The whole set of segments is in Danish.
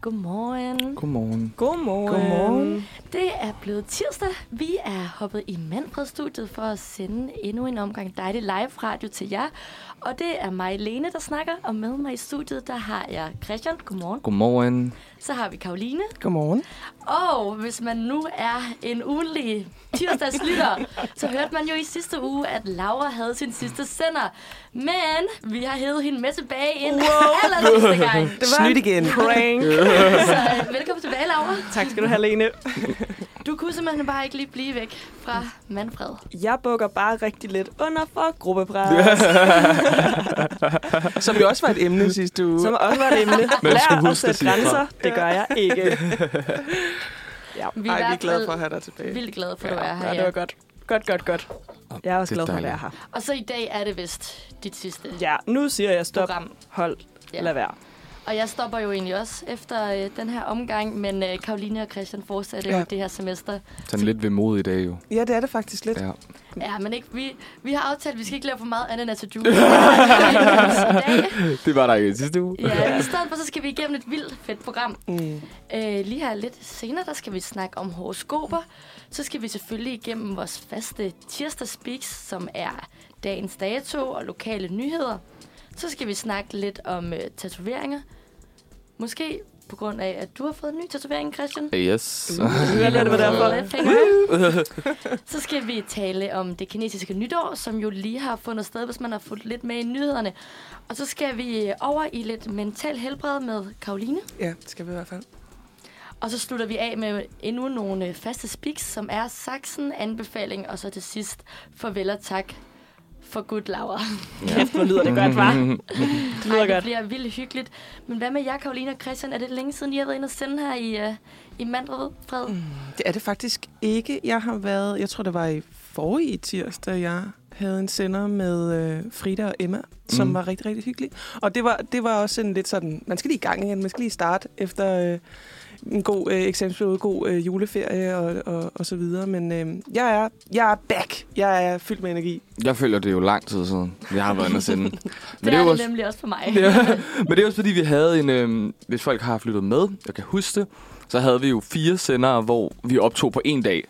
Godmorgen. Godmorgen. Godmorgen. Godmorgen. Det er blevet tirsdag. Vi er hoppet i Manfred-studiet for at sende endnu en omgang dejlig live radio til jer. Og det er mig, Lene, der snakker. Og med mig i studiet, der har jeg Christian. Godmorgen. Godmorgen. Så har vi Karoline. Godmorgen. Og hvis man nu er en ugenlig tirsdagslytter, så hørte man jo i sidste uge, at Laura havde sin sidste sender. Men vi har hævet hende med tilbage en wow. aller sidste gang. Det var Snydt igen. prank. så øh, velkommen tilbage, Laura. Tak skal du have, Lene. Du kunne simpelthen bare ikke lige blive væk fra Manfred. Jeg bukker bare rigtig lidt under for gruppepres. Som jo også var et emne sidste uge. Som også var et emne. Man Lær at sætte grænser. Det gør jeg ikke. ja. Vi Ej, vi er glade for at have dig tilbage. vildt glade for, at du er her. ja, det Ja. var godt. Godt, godt, godt. Jeg er også er glad for at være her. Og så i dag er det vist dit sidste Ja, nu siger jeg stop. program. Hold. Ja. Lad være. Og jeg stopper jo egentlig også efter øh, den her omgang, men øh, Karoline og Christian fortsætter ja. Jo det her semester. Sådan lidt ved mod i dag jo. Ja, det er det faktisk lidt. Ja. Ja, men ikke, vi, vi har aftalt, at vi skal ikke lave for meget ananas og juice. I dag. Det var der ikke sidste uge. Ja, i stedet for, så skal vi igennem et vildt fedt program. Mm. Øh, lige her lidt senere, der skal vi snakke om horoskoper. Så skal vi selvfølgelig igennem vores faste tirsdag speaks, som er dagens dato og lokale nyheder. Så skal vi snakke lidt om øh, tatoveringer. Måske på grund af, at du har fået en ny tatovering, Christian. Yes. Jeg det er fingre. Så skal vi tale om det kinesiske nytår, som jo lige har fundet sted, hvis man har fulgt lidt med i nyhederne. Og så skal vi over i lidt mental helbred med Karoline. Ja, det skal vi i hvert fald. Og så slutter vi af med endnu nogle øh, faste speaks, som er saksen, anbefaling, og så til sidst farvel og tak for good Laura. Kæft, hvor lyder det godt, var. Det lyder Ej, det godt. bliver vildt hyggeligt. Men hvad med jer, Karoline og Christian? Er det længe siden, I har været inde og sende her i, uh, i Mandred? Fred? Mm. Det er det faktisk ikke. Jeg har været, jeg tror det var i forrige tirsdag, jeg havde en sender med øh, Frida og Emma, som Mm. var rigtig, rigtig hyggelig. Og det var, det var også en lidt sådan, man skal lige i gang igen, man skal lige starte efter øh, en god øh, eksamensperiode, god øh, juleferie og, og, og så videre. Men øh, jeg, er, jeg er back. Jeg er fyldt med energi. Jeg føler, det er jo lang tid siden, vi har været inde og sende. Men Det, det er det også, nemlig også for mig. ja, men det er også fordi, vi havde en... Øh, hvis folk har flyttet med, jeg kan huske det, så havde vi jo fire sendere, hvor vi optog på en dag.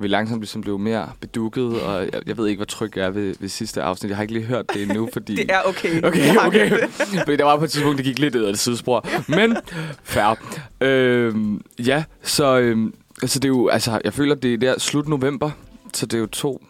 Vi langsomt ligesom blev mere bedukket, og jeg, jeg ved ikke, hvor tryg jeg er ved, ved sidste afsnit. Jeg har ikke lige hørt det endnu, fordi... Det er okay. Okay, okay. det. Fordi der var på et tidspunkt, det gik lidt ud af det sidespor. Men, fair. Øhm, ja, så, øhm, altså det er jo, altså, jeg føler, det er der slut november, så det er jo to,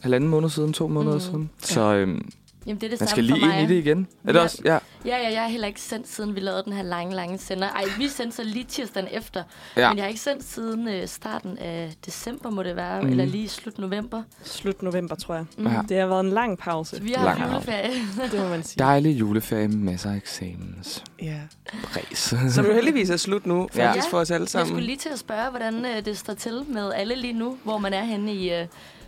halvanden måned siden, to måneder mm. siden. Så øhm, Jamen, det er det man samme skal for lige mig. ind i det igen. Er det Ja. også? Ja. Ja, ja, jeg har heller ikke sendt, siden vi lavede den her lange, lange sender. Ej, vi sendte så lige tirsdagen efter. Ja. ja. Men jeg har ikke sendt siden øh, starten af december, må det være. Mm. Eller lige slut november. Slut november, tror jeg. Mm. Ja. Det har været en lang pause. Så vi har Lang juleferie. Det må man sige. Dejlig juleferie med masser af eksamens. Ja. Præs. Som jo heldigvis er slut nu, Ja. faktisk for os alle Jeg sammen. skulle lige til at spørge, hvordan øh, det står til med alle lige nu, hvor man er henne i øh,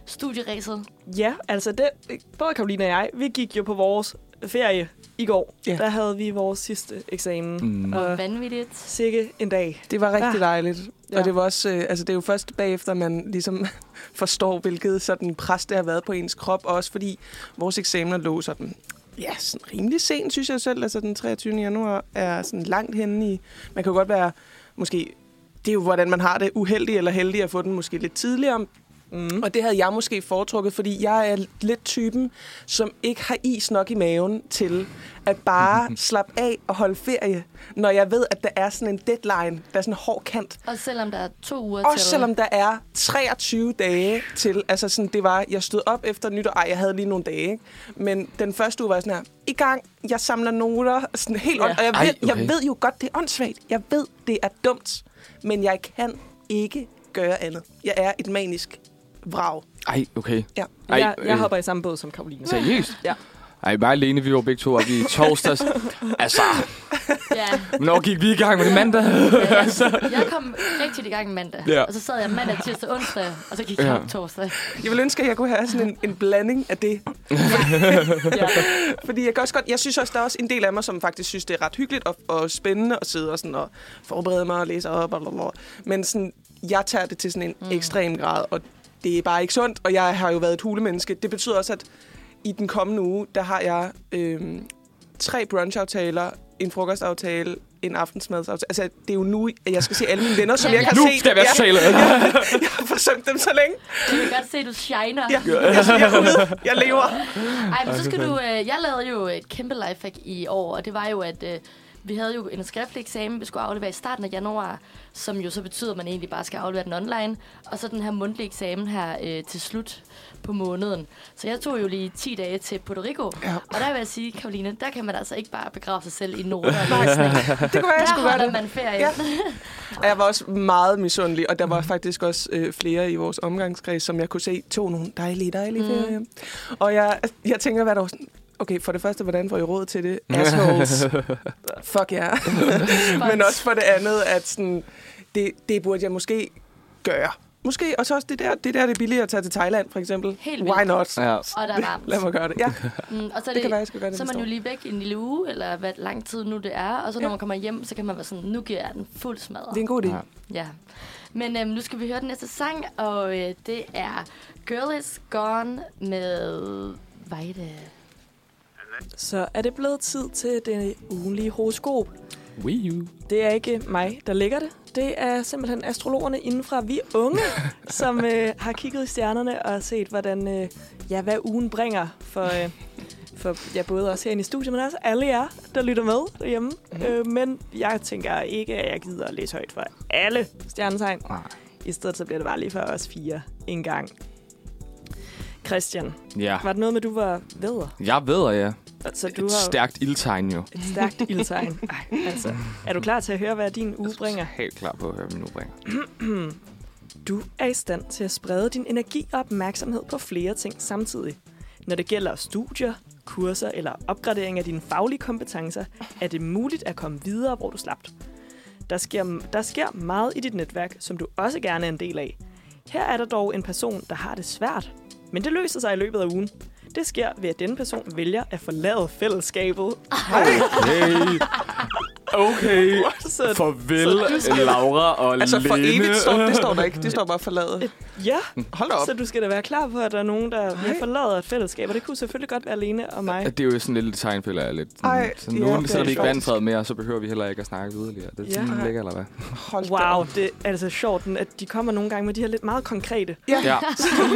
studieræset. Ja, altså det, både Karoline og jeg, vi gik jo på vores ferie i går. Ja. Der havde vi vores sidste eksamen. Mm. Og Hvor vanvittigt. sikke en dag. Det var rigtig Ja. dejligt. Ja. Og det var også, øh, altså det er jo først bagefter, man ligesom forstår, hvilket sådan pres det har været på ens krop. Også fordi vores eksamener lå sådan, ja, sådan rimelig sent, synes jeg selv. Altså den 23. januar er sådan langt henne i, man kan jo godt være, måske, det er jo hvordan man har det, uheldig eller heldig at få den måske lidt tidligere. Mm. Og det havde jeg måske foretrukket, fordi jeg er lidt typen, som ikke har is nok i maven til at bare slappe af og holde ferie, når jeg ved, at der er sådan en deadline, der er sådan en hård kant. Og selvom der er to uger Også til. selvom der er 23 dage til, altså sådan, det var, jeg stod op efter nytår, ej, jeg havde lige nogle dage, ikke? men den første uge var sådan her, i gang, jeg samler noter, sådan helt, Ja. ja. og jeg Ej, ved, okay. jeg ved jo godt, det er åndssvagt, jeg ved, det er dumt, men jeg kan ikke gøre andet. Jeg er et manisk vrag. Ej, okay. Ja. Ej, jeg, jeg øh, hopper i samme båd som Karoline. Seriøst? Ja. Ej, mig og Lene, vi var begge to oppe i torsdags. altså, Ja, hvornår gik vi i gang med det mandag? ja. Jeg kom rigtig i gang mandag. Ja. Og så sad jeg mandag, tirsdag, onsdag, og så gik jeg Ja. op torsdag. Jeg vil ønske, at jeg kunne have sådan en, en blanding af det. ja. Fordi jeg kan også godt, jeg synes også, der er også en del af mig, som faktisk synes, det er ret hyggeligt og, og spændende at sidde og, sådan, og forberede mig og læse op. Og blablabla. Men sådan, jeg tager det til sådan en mm. ekstrem grad, og det er bare ikke sundt. Og jeg har jo været et hulemenneske. Det betyder også, at i den kommende uge, der har jeg øh, tre brunchaftaler en frokostaftale, en aftensmadsaftale. Altså, det er jo nu, at jeg skal se alle mine venner, som jeg kan Nu se. skal jeg være Ja, sociale. jeg har forsømt dem så længe. Jeg kan godt se, at du shiner. Ja, jeg, jeg, ude. jeg lever. Ej, men så skal du... Øh, jeg lavede jo et kæmpe lifehack i år, og det var jo, at øh, vi havde jo en skriftlig eksamen, vi skulle aflevere i starten af januar, som jo så betyder, at man egentlig bare skal aflevere den online. Og så den her mundtlige eksamen her øh, til slut på måneden. Så jeg tog jo lige 10 dage til Puerto Rico. Ja. Og der vil jeg sige, Karoline, der kan man altså ikke bare begrave sig selv i noter. Det kunne jeg Der skulle gøre det. man ferie. Ja. Og jeg var også meget misundelig, og der var faktisk også øh, flere i vores omgangskreds, som jeg kunne se tog nogle dejlige, dejlige Mm. ferier. Og jeg, jeg tænker, hvad der var sådan, okay, for det første, hvordan får I råd til det? Assholes. Fuck ja. Yeah. Men også for det andet, at sådan, det, det burde jeg måske gøre. Måske, og så også det der, det der det er billigere at tage til Thailand, for eksempel. Helt vildt. Why not? Ja. Og der er varmt. Lad mig gøre det. Ja, Mm, og så er det kan være, jeg skal gøre det så man jo lige væk en lille uge, eller hvad lang tid nu det er. Og så når Ja. man kommer hjem, så kan man være sådan, nu giver jeg den fuld smadret. Det er en god idé. Ja. Ja. Men øhm, nu skal vi høre den næste sang, og øh, det er Girl Is Gone med Vejde. Så er det blevet tid til det ugenlige horoskop. Wii U. Det er ikke mig, der lægger det. Det er simpelthen astrologerne indenfra Vi Unge, som øh, har kigget i stjernerne og set, hvordan, øh, ja, hvad ugen bringer for, øh, for ja, både os herinde i studiet, men også alle jer, der lytter med derhjemme. Mm. Øh, men jeg tænker ikke, at jeg gider at læse højt for alle stjernetegn. Nej. I stedet så bliver det bare lige for os fire en gang. Christian, Ja. var det noget med, du var vedder? Jeg ved, ja. Altså, du Et har stærkt ildtegn jo. et stærkt ildtegn. Ej, altså, er du klar til at høre, hvad din uge bringer? Helt klar på at høre, hvad min nu bringer. Du er i stand til at sprede din energi og opmærksomhed på flere ting samtidig. Når det gælder studier, kurser eller opgradering af dine faglige kompetencer, er det muligt at komme videre, hvor du slapte. Der sker, der sker meget i dit netværk, som du også gerne er en del af. Her er der dog en person, der har det svært, men det løser sig i løbet af ugen. Det sker ved, at denne person vælger at forlade fællesskabet. Hey. Okay. Så, Farvel, Laura og Altså for Lene. evigt står det står der ikke. Det står bare forladet. ja, Hold da op. så du skal da være klar på, at der er nogen, der vil forlade et fællesskab. Og det kunne selvfølgelig godt være alene og mig. Det er jo sådan lidt et tegn, føler jeg lidt. Ej, så ja, nu er sætter vi ikke vandfred mere, så behøver vi heller ikke at snakke yderligere. Det er Ja. sådan, det ligger, eller hvad? Hold Wow, det er altså sjovt, at de kommer nogle gange med de her lidt meget konkrete. Ja, Ja.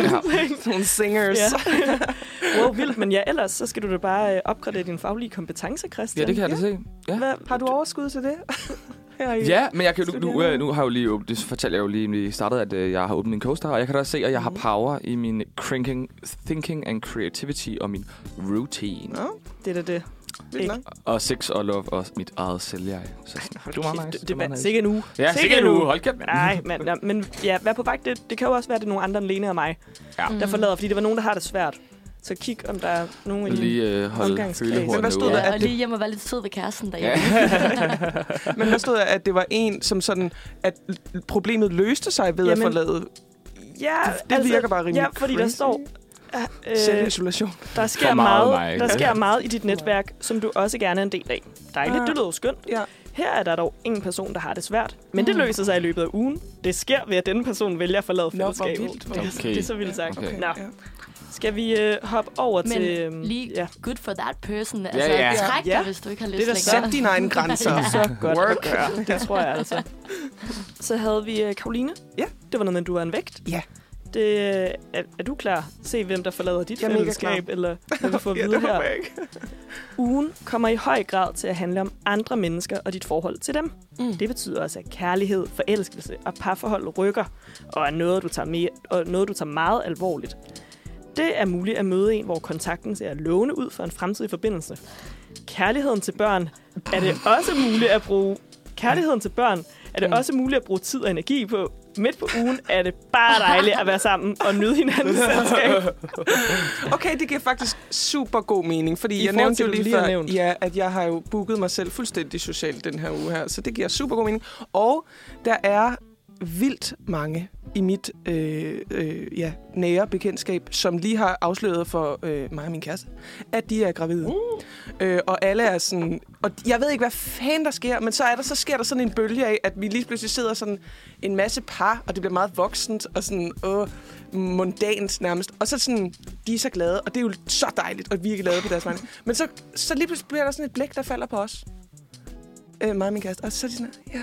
ja. nogle singers. Ja. wow, vildt. Men ja, ellers så skal du da bare øh, opgradere dine faglige kompetencer, Christian. ja, det kan jeg da se. Ja. Hvad, Har du overskud til det? Ja, men jeg kan, nu, nu, øh, nu har jeg jo lige åbnet, det fortalte jeg jo lige, inden vi startede, at øh, jeg har åbnet min coaster, og jeg kan da se, at jeg har Mhm. power i min cranking, thinking and creativity og min routine. Nå, Det er da det. nok. Og sex og love og mit eget selvjeg. Så Hold det var nice. Det, det, var det, nice. sikke en uge. Ja, sikkert nu. Hold kæft. Nej, men, ja, men ja, vær på vagt. Det, det kan jo også være, at det er nogle andre end Lene og mig, Ja. der forlader, fordi det var nogen, der har det svært. Så kig, om der er nogen i din... Lige øh, holde Men hvad stod der? Ja, at og det- lige hjem og være lidt sød ved kæresten Ja. derhjemme. Men der stod, at det var en, som sådan, at problemet løste sig ved Jamen, at forlade Ja, det virker bare rimelig Ja, fordi der crazy. står... Øh, selvisolation. der sker, For meget meget, der sker meget i dit netværk, som du også gerne er en del af. Dejligt, Ah. det lyder skønt. Ja. Her er der dog ingen person, der har det svært. Men det Mm. løser sig i løbet af ugen. Det sker ved, at denne person vælger at forlade Nå, hvor fællesskabet. vildt, hvor Det, er- det er så vildt sagt. Okay. Okay. Nå, Ja. Skal vi øh, hoppe over Men til... øhm, lige Ja. good for that person. Altså, ja. træk dig, Ja. hvis du ikke har Det lyst er da længere. Sæt dine egne grænser. så godt Work. at gøre. Det tror jeg altså. Så havde vi øh, Karoline. Ja. Det var noget med, at du er en vægt. Ja. Det, øh, er, er du klar? Se, hvem der forlader dit fællesskab, eller hvad vi får at ja, vide det her. Ugen kommer i høj grad til at handle om andre mennesker og dit forhold til dem. Mm. Det betyder også, at kærlighed, forelskelse og parforhold rykker, og er noget, du tager, mere, og noget, du tager meget alvorligt. Det er muligt at møde en, hvor kontakten ser lovende ud for en fremtidig forbindelse. Kærligheden til børn er det også muligt at bruge kærligheden til børn er det også muligt at bruge tid og energi på. Midt på ugen er det bare dejligt at være sammen og nyde hinandens selskab. Okay, det giver faktisk super god mening, fordi I jeg nævnte jo lige lige før, nævnt. ja, at jeg har jo booket mig selv fuldstændig socialt den her uge her, så det giver super god mening. Og der er vildt mange i mit øh, øh, ja, nære bekendtskab, som lige har afsløret for øh, mig og min kæreste, at de er gravide. Uh. Øh, og alle er sådan... Og jeg ved ikke, hvad fanden der sker, men så, er der, så sker der sådan en bølge af, at vi lige pludselig sidder sådan en masse par, og det bliver meget voksent og sådan åh, mundant nærmest. Og så sådan, de er så glade, og det er jo så dejligt, og vi er glade på deres vegne. Men så, så lige pludselig bliver der sådan et blik, der falder på os. øh, mig og min kæreste. Og så er de sådan, ja.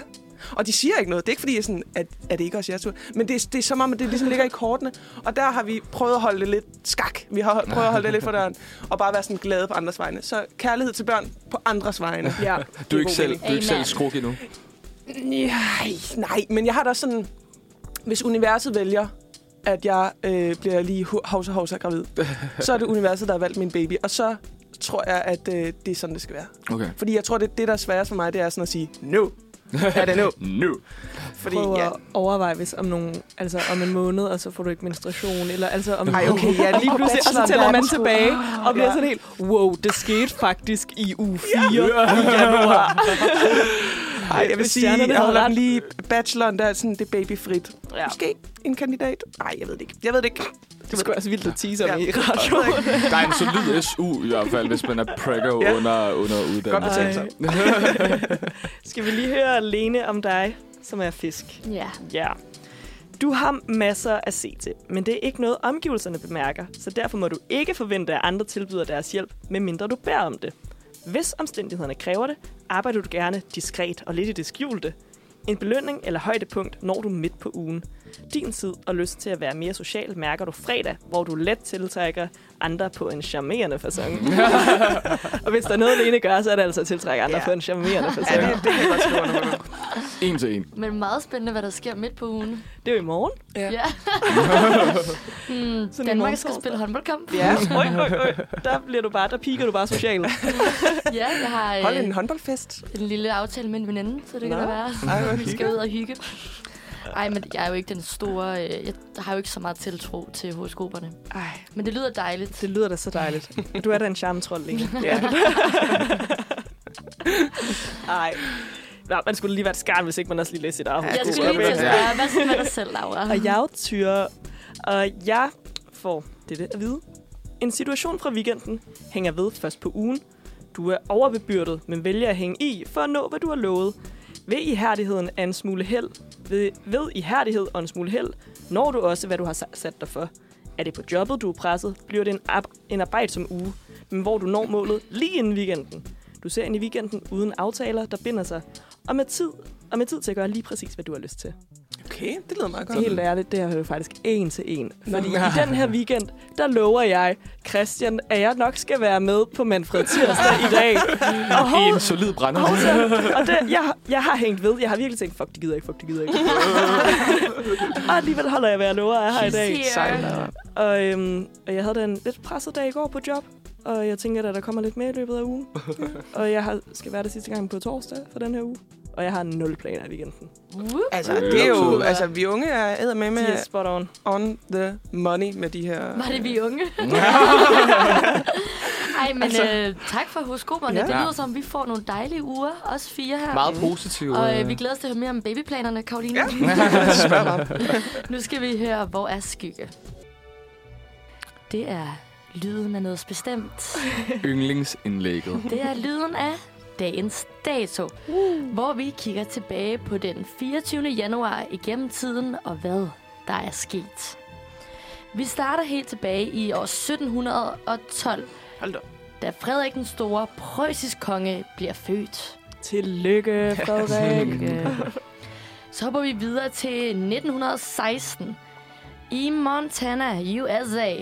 Og de siger ikke noget. Det er ikke fordi, jeg er sådan, at, at det ikke også er jeres tur. Men det, er- det er som om, at det ligesom ligger i kortene. Og der har vi prøvet at holde det lidt skak. Vi har prøvet at holde det lidt for døren. Og bare være sådan glade på andres vegne. Så kærlighed til børn på andres vegne. Ja. Du er ikke selv, mening. du er ikke selv skruk endnu. Nej, nej, men jeg har da også sådan... Hvis universet vælger, at jeg øh, bliver lige hovsa hovsa gravid, så er det universet, der har valgt min baby. Og så tror jeg, at øh, det er sådan, det skal være. Okay. Fordi jeg tror, det, det der er sværest for mig, det er sådan at sige, no. Er det no? Nu. Fordi, Prøv ja, at overveje, hvis om, nogle, altså om en måned, og så får du ikke menstruation, eller altså om... Ej, okay, ja, lige pludselig, og så tæller der man tilbage, og bliver Ja. sådan helt, wow, det skete faktisk i uge 4 i januar. Ej, jeg vil Hvis sige, jeg holder ret. den lige bacheloren, der er sådan, det er babyfrit. Ja. Måske en kandidat? Nej, jeg ved det ikke. Jeg ved det ikke. Det er sgu altså vildt at tease om Ja. i radio. Der er en solid SU i hvert fald, hvis man er prego Ja. under, under Godt uddannelse. betalt sig. Skal vi lige høre Lene om dig, som er fisk? Ja. Ja. Du har masser at se til, men det er ikke noget, omgivelserne bemærker, så derfor må du ikke forvente, at andre tilbyder deres hjælp, medmindre du beder om det. Hvis omstændighederne kræver det, arbejder du gerne diskret og lidt i det skjulte. En belønning eller højdepunkt når du midt på ugen. Din tid og lyst til at være mere social mærker du fredag, hvor du let tiltrækker andre på en charmerende façon. og hvis der er noget, Lene gør, så er det altså at tiltrække andre Ja. på en charmerende façon. Ja, det, det kan godt skrive. En til en. Men meget spændende, hvad der sker midt på ugen. Det er jo i morgen. Ja. Ja. hmm, Sådan Danmark skal spille håndboldkamp. Ja, øj, øj, øj. Der bliver du bare, der piker du bare socialt. ja, jeg har Hold øh, en håndboldfest. en lille aftale med en veninde, så det kan Nå. da være. Ej, vi skal ud og hygge. Ej, men jeg er jo ikke den store... Øh, jeg har jo ikke så meget tiltro til horoskoperne. Ej, Men det lyder dejligt. det lyder da så dejligt. Du er da en charmetrol, Lene. Ja. Ej. Nå, man skulle lige være et skarn, hvis ikke man også lige læste sit eget Ja, Jeg skulle lige til at spørge, hvad siger med dig selv, Laura? Og jeg er tyre, og jeg får dette at vide. En situation fra weekenden hænger ved først på ugen. Du er overbebyrdet, men vælger at hænge i for at nå, hvad du har lovet. Ved ihærdigheden er en smule held. Ved, ved ihærdighed og en smule held når du også, hvad du har sat dig for. Er det på jobbet, du er presset, bliver det en, ab- en arbejdsom uge, men hvor du når målet lige inden weekenden. Du ser ind i weekenden uden aftaler, der binder sig, og med tid, og med tid til at gøre lige præcis, hvad du har lyst til. Okay, det lyder meget godt. Helt ærligt, det er jo faktisk en til en. Nå. Fordi i den her weekend, der lover jeg, Christian, at jeg nok skal være med på Manfred Tirsdag i dag. Og, I hov, en solid brænder. hov, så, og det, jeg, jeg har hængt ved. Jeg har virkelig tænkt, fuck, det gider jeg ikke, fuck, det gider ikke. og alligevel holder jeg, hvad jeg lover, jeg har i dag. Sejt. Og, øhm, og jeg havde da en lidt presset dag i går på job. Og jeg tænker, at der kommer lidt mere i løbet af ugen. og jeg har, skal være der sidste gang på torsdag for den her uge. Og jeg har nul planer i weekenden. Whoop. Altså, det er jo... Altså, vi unge er æder med med De er spot on. on the money med de her... Var det vi unge? Ej, men Altså- øh, tak for horoskoperne. Ja. Det lyder som, vi får nogle dejlige uger, os fire her. Meget positiv. Og øh, vi glæder os til at høre mere om babyplanerne, Karoline. Ja. Nu skal vi høre, hvor er skygge? Det er lyden af noget bestemt. Yndlingsindlægget. Det er lyden af dagens dato, uh. hvor vi kigger tilbage på den 24. januar igennem tiden og hvad der er sket. Vi starter helt tilbage i år 1712, Hold da. da Frederik den Store, preussisk konge, bliver født. Tillykke, Frederik. Tillykke. Så hopper vi videre til 1916. I Montana, USA,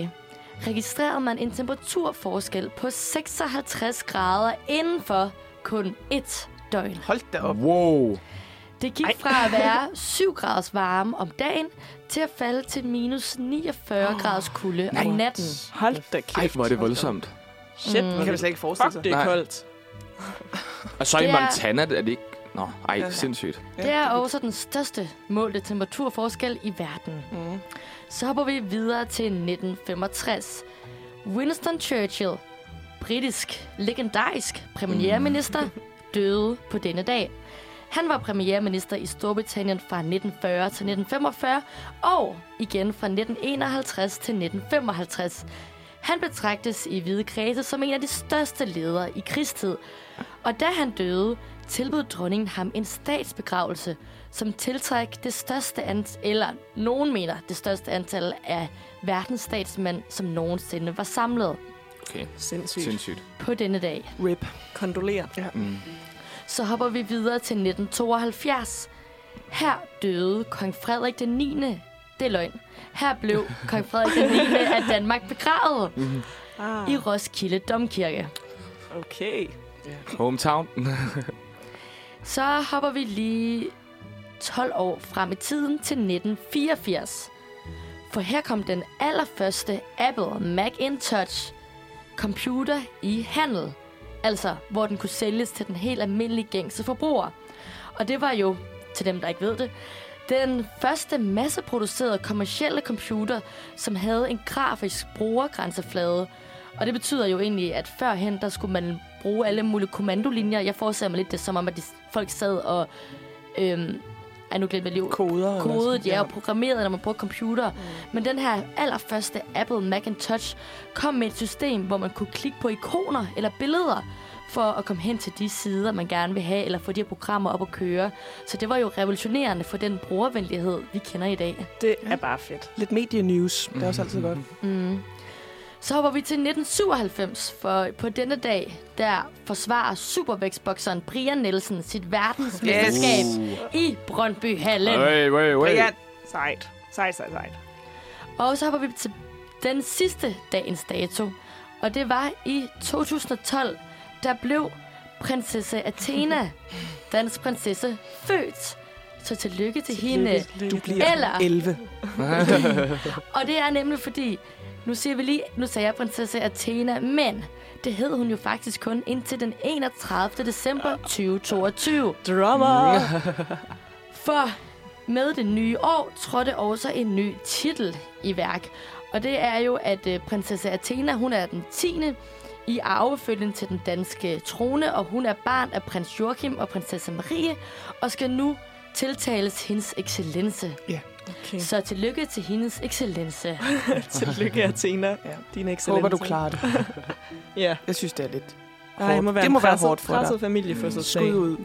registrerede man en temperaturforskel på 56 grader inden for kun et døgn. Hold da op. Wow. Det gik fra at være 7 graders varme om dagen til at falde til minus 49 graders kulde om natten. Hold da kæft. Ej, hvor er det voldsomt. Shit, Mm. kan man slet ikke forestille Fuck, sig. det er Nej. koldt. Og så i Det er- Montana er det ikke... Nå, ej, Ja. sindssygt. Det er også den største målte temperaturforskel i verden. Mm. Så hopper vi videre til 1965. Winston Churchill, britisk legendarisk premierminister, døde på denne dag. Han var premierminister i Storbritannien fra 1940 til 1945 og igen fra 1951 til 1955. Han betragtes i hvide kredse som en af de største ledere i krigstid. Og da han døde, tilbød dronningen ham en statsbegravelse, som tiltræk det største antal, eller nogen mener det største antal af verdens statsmænd, som nogensinde var samlet Okay, Sindssygt. sindssygt. på denne dag. Rip. Kondolerer. Mm. så hopper vi videre til 1972. Her døde kong Frederik den 9. Det er løgn. Her blev kong Frederik den 9. af Danmark begravet Ah, i Roskilde Domkirke. okay. Hometown. Så hopper vi lige 12 år frem i tiden til 1984. For her kom den allerførste Apple Macintosh computer i handel. Altså, hvor den kunne sælges til den helt almindelige gængse forbruger. Og det var jo, til dem der ikke ved det, den første masseproducerede kommercielle computer, som havde en grafisk brugergrænseflade. Og det betyder jo egentlig, at førhen, der skulle man bruge alle mulige kommandolinjer. Jeg forestiller mig lidt det, som om, at de, folk sad og... Øhm, ej, nu glemte jeg lige Koder. kodet, ja, og programmeret, når man bruger computer. Mm. Men den her allerførste Apple Macintosh kom med et system, hvor man kunne klikke på ikoner eller billeder, for at komme hen til de sider, man gerne vil have, eller få de her programmer op at køre. Så det var jo revolutionerende for den brugervenlighed, vi kender i dag. Det er bare fedt. Lidt medienews. Det er også altid godt. Mm. Så hopper vi til 1997, for på denne dag, der forsvarer supervægtsbokseren Brian Nielsen sit verdensmesterskab i Brøndby Hallen. Hey, wait, wait. Brian. Sejt. Sejt, sejt, sejt. Og så hopper vi til den sidste dagens dato. Og det var i 2012, der blev prinsesse Athena, dansk prinsesse, født. Så tillykke til hende. Du bliver Eller- 11. Og det er nemlig fordi, nu siger vi lige, nu sagde jeg prinsesse Athena, men det hed hun jo faktisk kun indtil den 31. december 2022. Drummer! For med det nye år trådte også en ny titel i værk. Og det er jo, at øh, prinsesse Athena, hun er den 10. i arvefølgen til den danske trone, og hun er barn af prins Joachim og prinsesse Marie, og skal nu tiltales hendes excellence. Okay. Så tillykke til hendes excellence. Tillykke, Athena. Ja. Din excellence. Håber, du klarer det. Ja. Jeg synes, det er lidt Nej, det må være, det må en være presset, hårdt for dig. presset familiefødselsdag. Skud ud.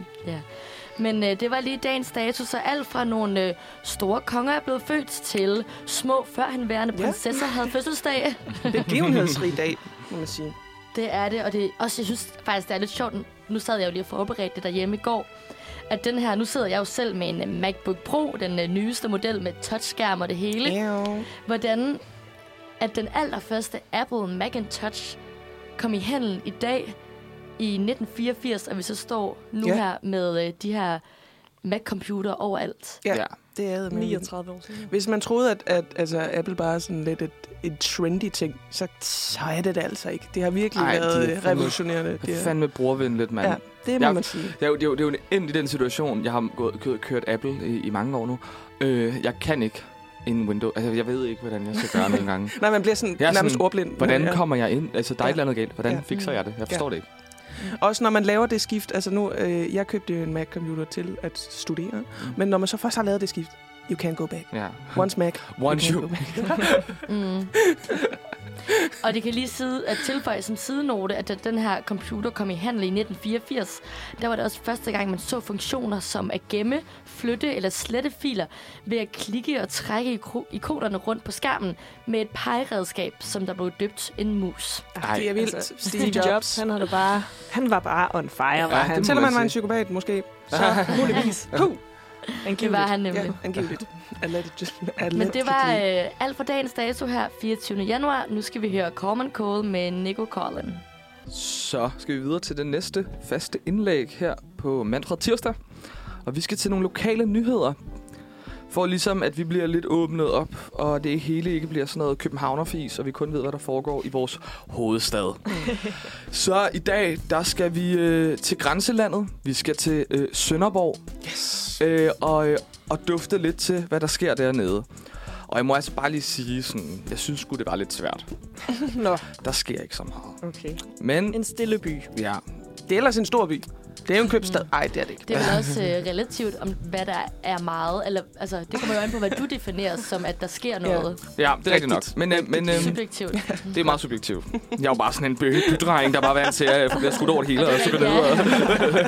Men øh, det var lige dagens dato, så alt fra nogle øh, store konger er blevet født til små førhenværende Ja. prinsesser havde fødselsdag. Begivenhedsrig dag, må man sige. Det er det, og det også, jeg synes faktisk, det er lidt sjovt. Nu sad jeg jo lige og forberedte det derhjemme i går. At den her, nu sidder jeg jo selv med en øh, MacBook Pro, den øh, nyeste model med touchskærm og det hele. Ja. Hvordan at den allerførste Apple Macintosh kom i handel i dag i 1984, og vi så står nu Ja. her med øh, de her Mac-computer overalt. Ja, Ja. det er det. 39 år siden. Hvis man troede, at, at altså, Apple bare er sådan lidt et, et trendy ting, så, så er det det altså ikke. Det har virkelig Ej, været fandme- revolutionerende. Det er fandme brugervenligt, mand. ja, det må Jeg- man sige. Det er jo, det er jo, det er jo endt i den situation, jeg har gået, kørt, kørt Apple i, i mange år nu. Øh, jeg kan ikke en Windows. Altså, jeg ved ikke, hvordan jeg skal gøre nogle gange. Nej, man bliver sådan Jeg nærmest sådan, ordblind. Hvordan ja. kommer jeg ind? Altså, der er Ja. et eller andet galt. Hvordan Ja. fikser jeg det? Jeg forstår det ikke. Også når man laver det skift. Altså nu, øh, jeg købte jo en Mac-computer til at studere. Mm. Men når man så først har lavet det skift, you can't go back. Ja. Once Mac, Once you you... can't go back. Mm. og det kan lige side, at tilføje som sidenote, at da den her computer kom i handel i 1984, der var det også første gang, man så funktioner som at gemme, flytte eller slette filer ved at klikke og trække iko- ikonerne rundt på skærmen med et pegeredskab, som der blev døbt en mus. Ej, det er vildt. Altså, Steve Jobs. han, havde bare, han var bare on fire, var Ja, han. Selvom man man var en psykopat, måske. Så muligvis. Huh. Det var han nemlig. Ja, angiveligt. Allegedly. Men det var øh, alt for dagens dato her, 24. januar. Nu skal vi høre Common Cold med Nico Collin. Så skal vi videre til det næste faste indlæg her på Manfred Tirsdag. Og vi skal til nogle lokale nyheder. For ligesom, at vi bliver lidt åbnet op, og det hele ikke bliver sådan noget københavnerfis, og vi kun ved, hvad der foregår i vores hovedstad. Så i dag, der skal vi øh, til grænselandet. Vi skal til øh, Sønderborg. Yes. Øh, og, øh, og dufte lidt til, hvad der sker dernede. Og jeg må altså bare lige sige sådan, jeg synes sgu, det var lidt svært. Nå, Der sker ikke så meget. okay. Men En stille by. ja, Det er ellers en stor by. Det er jo en købstad. Ej, det er det ikke. Det er vel også øh, relativt om, hvad der er meget. Eller, altså, det kommer jo an på, hvad du definerer som, at der sker noget. ja det er rigtigt nok. Men, øh, men øh, Subjektivt. det er meget subjektivt. Jeg er jo bare sådan en bydreng, der bare er vant til at blive skudt over det hele, og så går det Ja. videre.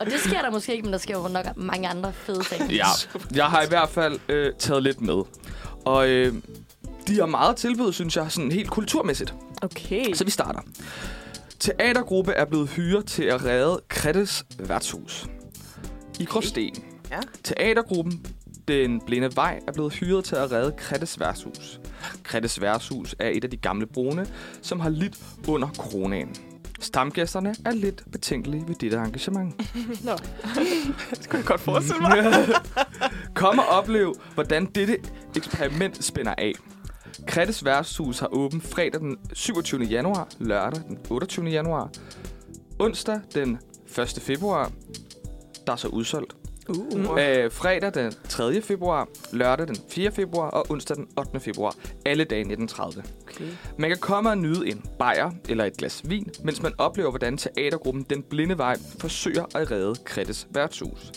Og det sker der måske ikke, men der sker jo nok mange andre fede ting. Ja, jeg har i hvert fald øh, taget lidt med. Og øh, de har meget tilbud, synes jeg, sådan helt kulturmæssigt. Okay. Så vi starter. Teatergruppe er blevet hyret til at redde Krettes værtshus. I Gråsten. Ja. Teatergruppen Den Blinde Vej er blevet hyret til at redde Krettes værtshus. Krettes værtshus er et af de gamle brune, som har lidt under coronaen. Stamgæsterne er lidt betænkelige ved dette engagement. Nå. Det kunne jeg godt forestille mig. Kom og oplev, hvordan dette eksperiment spænder af. Krettes værtshus har åbent fredag den 27. januar, lørdag den 28. januar, onsdag den 1. februar, der er så udsolgt. Uh. Øh, fredag den 3. februar, lørdag den 4. februar og onsdag den 8. februar. Alle dage 19.30. Okay. Man kan komme og nyde en bajer eller et glas vin, mens man oplever, hvordan teatergruppen Den Blinde Vej forsøger at redde Krettes værtshus.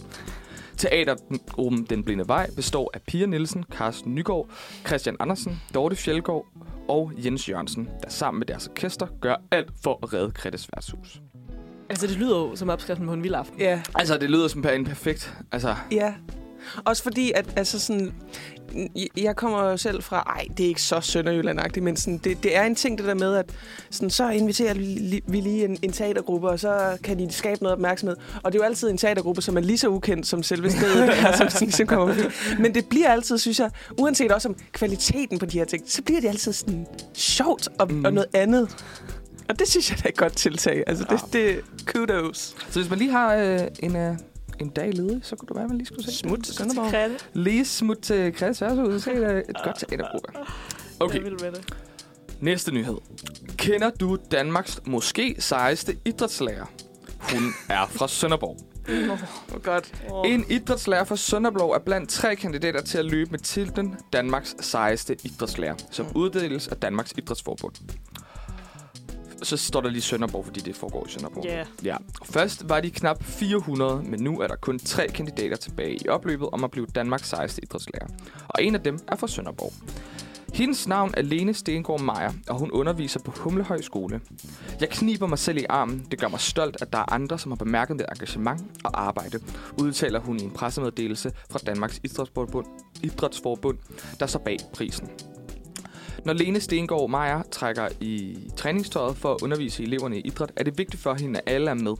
Teatergruppen Den Blinde Vej består af Pia Nielsen, Carsten Nygaard, Christian Andersen, Dorte Fjeldgaard og Jens Jørgensen, der sammen med deres orkester gør alt for at redde Krettes værtshus. Altså, det lyder jo som opskriften på en vild aften. Ja, Altså, det lyder som en perfekt... Altså, ja. Også fordi, at altså sådan, jeg- kommer jo selv fra, ej, det er ikke så sønderjylland men sådan, det, det er en ting, det der med, at sådan, så inviterer vi lige en, en teatergruppe, og så kan de skabe noget opmærksomhed. Og det er jo altid en teatergruppe, som er lige så ukendt som selve stedet, der, som sådan, ligesom kommer forbi. Men det bliver altid, synes jeg, uanset også om kvaliteten på de her ting, så bliver det altid sådan sjovt og, mm. og noget andet. Og det synes jeg da er et godt tiltag. Altså, det, det kudos. så hvis man lige har øh, en, øh, en dag ledig, så kunne det være, man lige skulle se Smut til Sønderborg. Krette. Lige smut til værtshus, så er det et godt teatergruppe. Okay. Det. Næste nyhed. Kender du Danmarks måske sejeste idrætslærer? Hun er fra Sønderborg. Oh, godt. Oh. En idrætslærer fra Sønderborg er blandt tre kandidater til at løbe med titlen Danmarks sejeste idrætslærer, som uddeles af Danmarks Idrætsforbund. Så står der lige Sønderborg, fordi det foregår i Sønderborg. Ja. Ja. Først var de knap 400, men nu er der kun tre kandidater tilbage i opløbet om at blive Danmarks sejeste idrætslærer. Og en af dem er fra Sønderborg. Hendes navn er Lene Stengård Meier, og hun underviser på Humlehøj Skole. Jeg kniber mig selv i armen. Det gør mig stolt, at der er andre, som har bemærket mit engagement og arbejde, udtaler hun i en pressemeddelelse fra Danmarks Idrætsforbund, Idrætsforbund der står bag prisen. Når Lene Stengård Meier trækker i træningstøjet for at undervise eleverne i idræt, er det vigtigt for hende, at alle er med.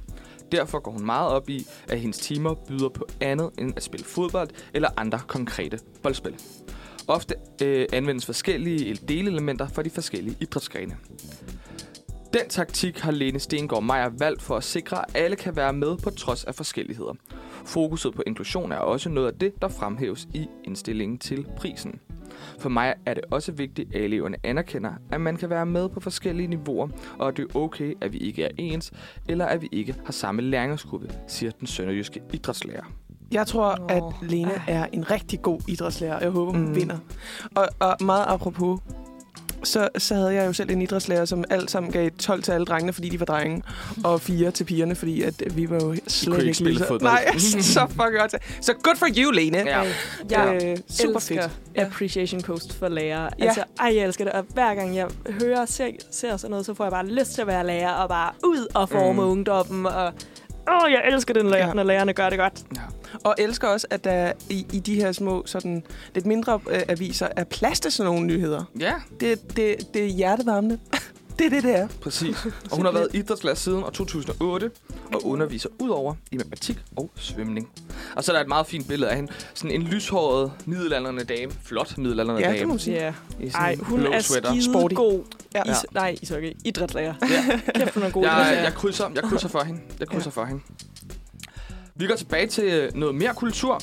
Derfor går hun meget op i, at hendes timer byder på andet end at spille fodbold eller andre konkrete boldspil. Ofte øh, anvendes forskellige delelementer for de forskellige idrætsgrene. Den taktik har Lene Stengård Meier valgt for at sikre, at alle kan være med på trods af forskelligheder. Fokuset på inklusion er også noget af det, der fremhæves i indstillingen til prisen. For mig er det også vigtigt, at eleverne anerkender, at man kan være med på forskellige niveauer, og at det er okay, at vi ikke er ens, eller at vi ikke har samme læringsgruppe, siger den sønderjyske idrætslærer. Jeg tror, Nå. at Lene er en rigtig god idrætslærer, og jeg håber, hun Mm. mm. vinder. Og, og meget apropos, så, så havde jeg jo selv en idrætslærer, som alt sammen gav 12 til alle drengene, fordi de var drenge, og 4 til pigerne, fordi at vi var jo slet ikke ikke spille lige så... fodbold. Nej, så fucking godt. Så good for you, Lene. Ja. Jeg Øh, super elsker fedt. Appreciation post for lærere. Ja. Altså, ej, jeg elsker det. Og hver gang jeg hører og ser, ser sådan noget, så får jeg bare lyst til at være lærer og bare ud og forme mm. ungdommen. Og åh, jeg elsker den, lærer, Ja. når lærerne gør det godt. Ja. Og elsker også, at der i, i de her små, sådan lidt mindre øh, aviser, er plads til sådan nogle nyheder. ja, Det, det, det er hjertevarmende. det er det, det er. præcis. Og hun har været idrætslærer siden år 2008 og underviser udover i matematik og svømning. Og så er der et meget fint billede af hende. Sådan en lyshåret, middelaldrende dame. Flot middelaldrende Ja, dame. det må man sige. Ja. I sådan Ej, hun er skide Sporty. god. Ja. Is- nej, ishockey. Idrætslærer. Ja. Kæft, hun er god Jeg, jeg, krydser, jeg krydser for hende. Jeg krydser for hende. Vi går tilbage til noget mere kultur.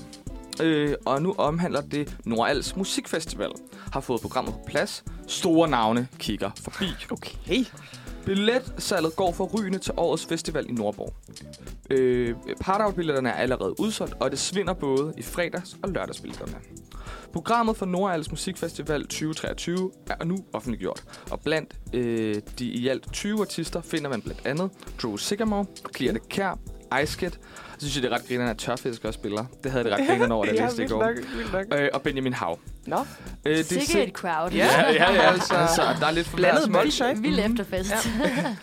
Øh, og nu omhandler det Nordals Musikfestival. Har fået programmet på plads. Store navne kigger forbi. Okay. Billetsalget går for rygende til årets festival i Nordborg. Øh, Partavbilletterne er allerede udsolgt, og det svinder både i fredags- og lørdagsbilletterne. Programmet for Nordals Musikfestival 2023 er nu offentliggjort, og blandt øh, de i alt 20 artister finder man blandt andet Drew Sigamore, Clear the Kær, Ice Kid. Så synes jeg, det er ret grinerende, at Tørfisk også spiller. Det havde det ret grinerende over, da jeg læste det i går. nok, nok. Øh, og Benjamin Hav. Nå, Øh, det Sikke sig- et crowd. Ja, ja, ja. Altså, Altså, der er lidt for blandet ikke? Vild efterfest. Ja.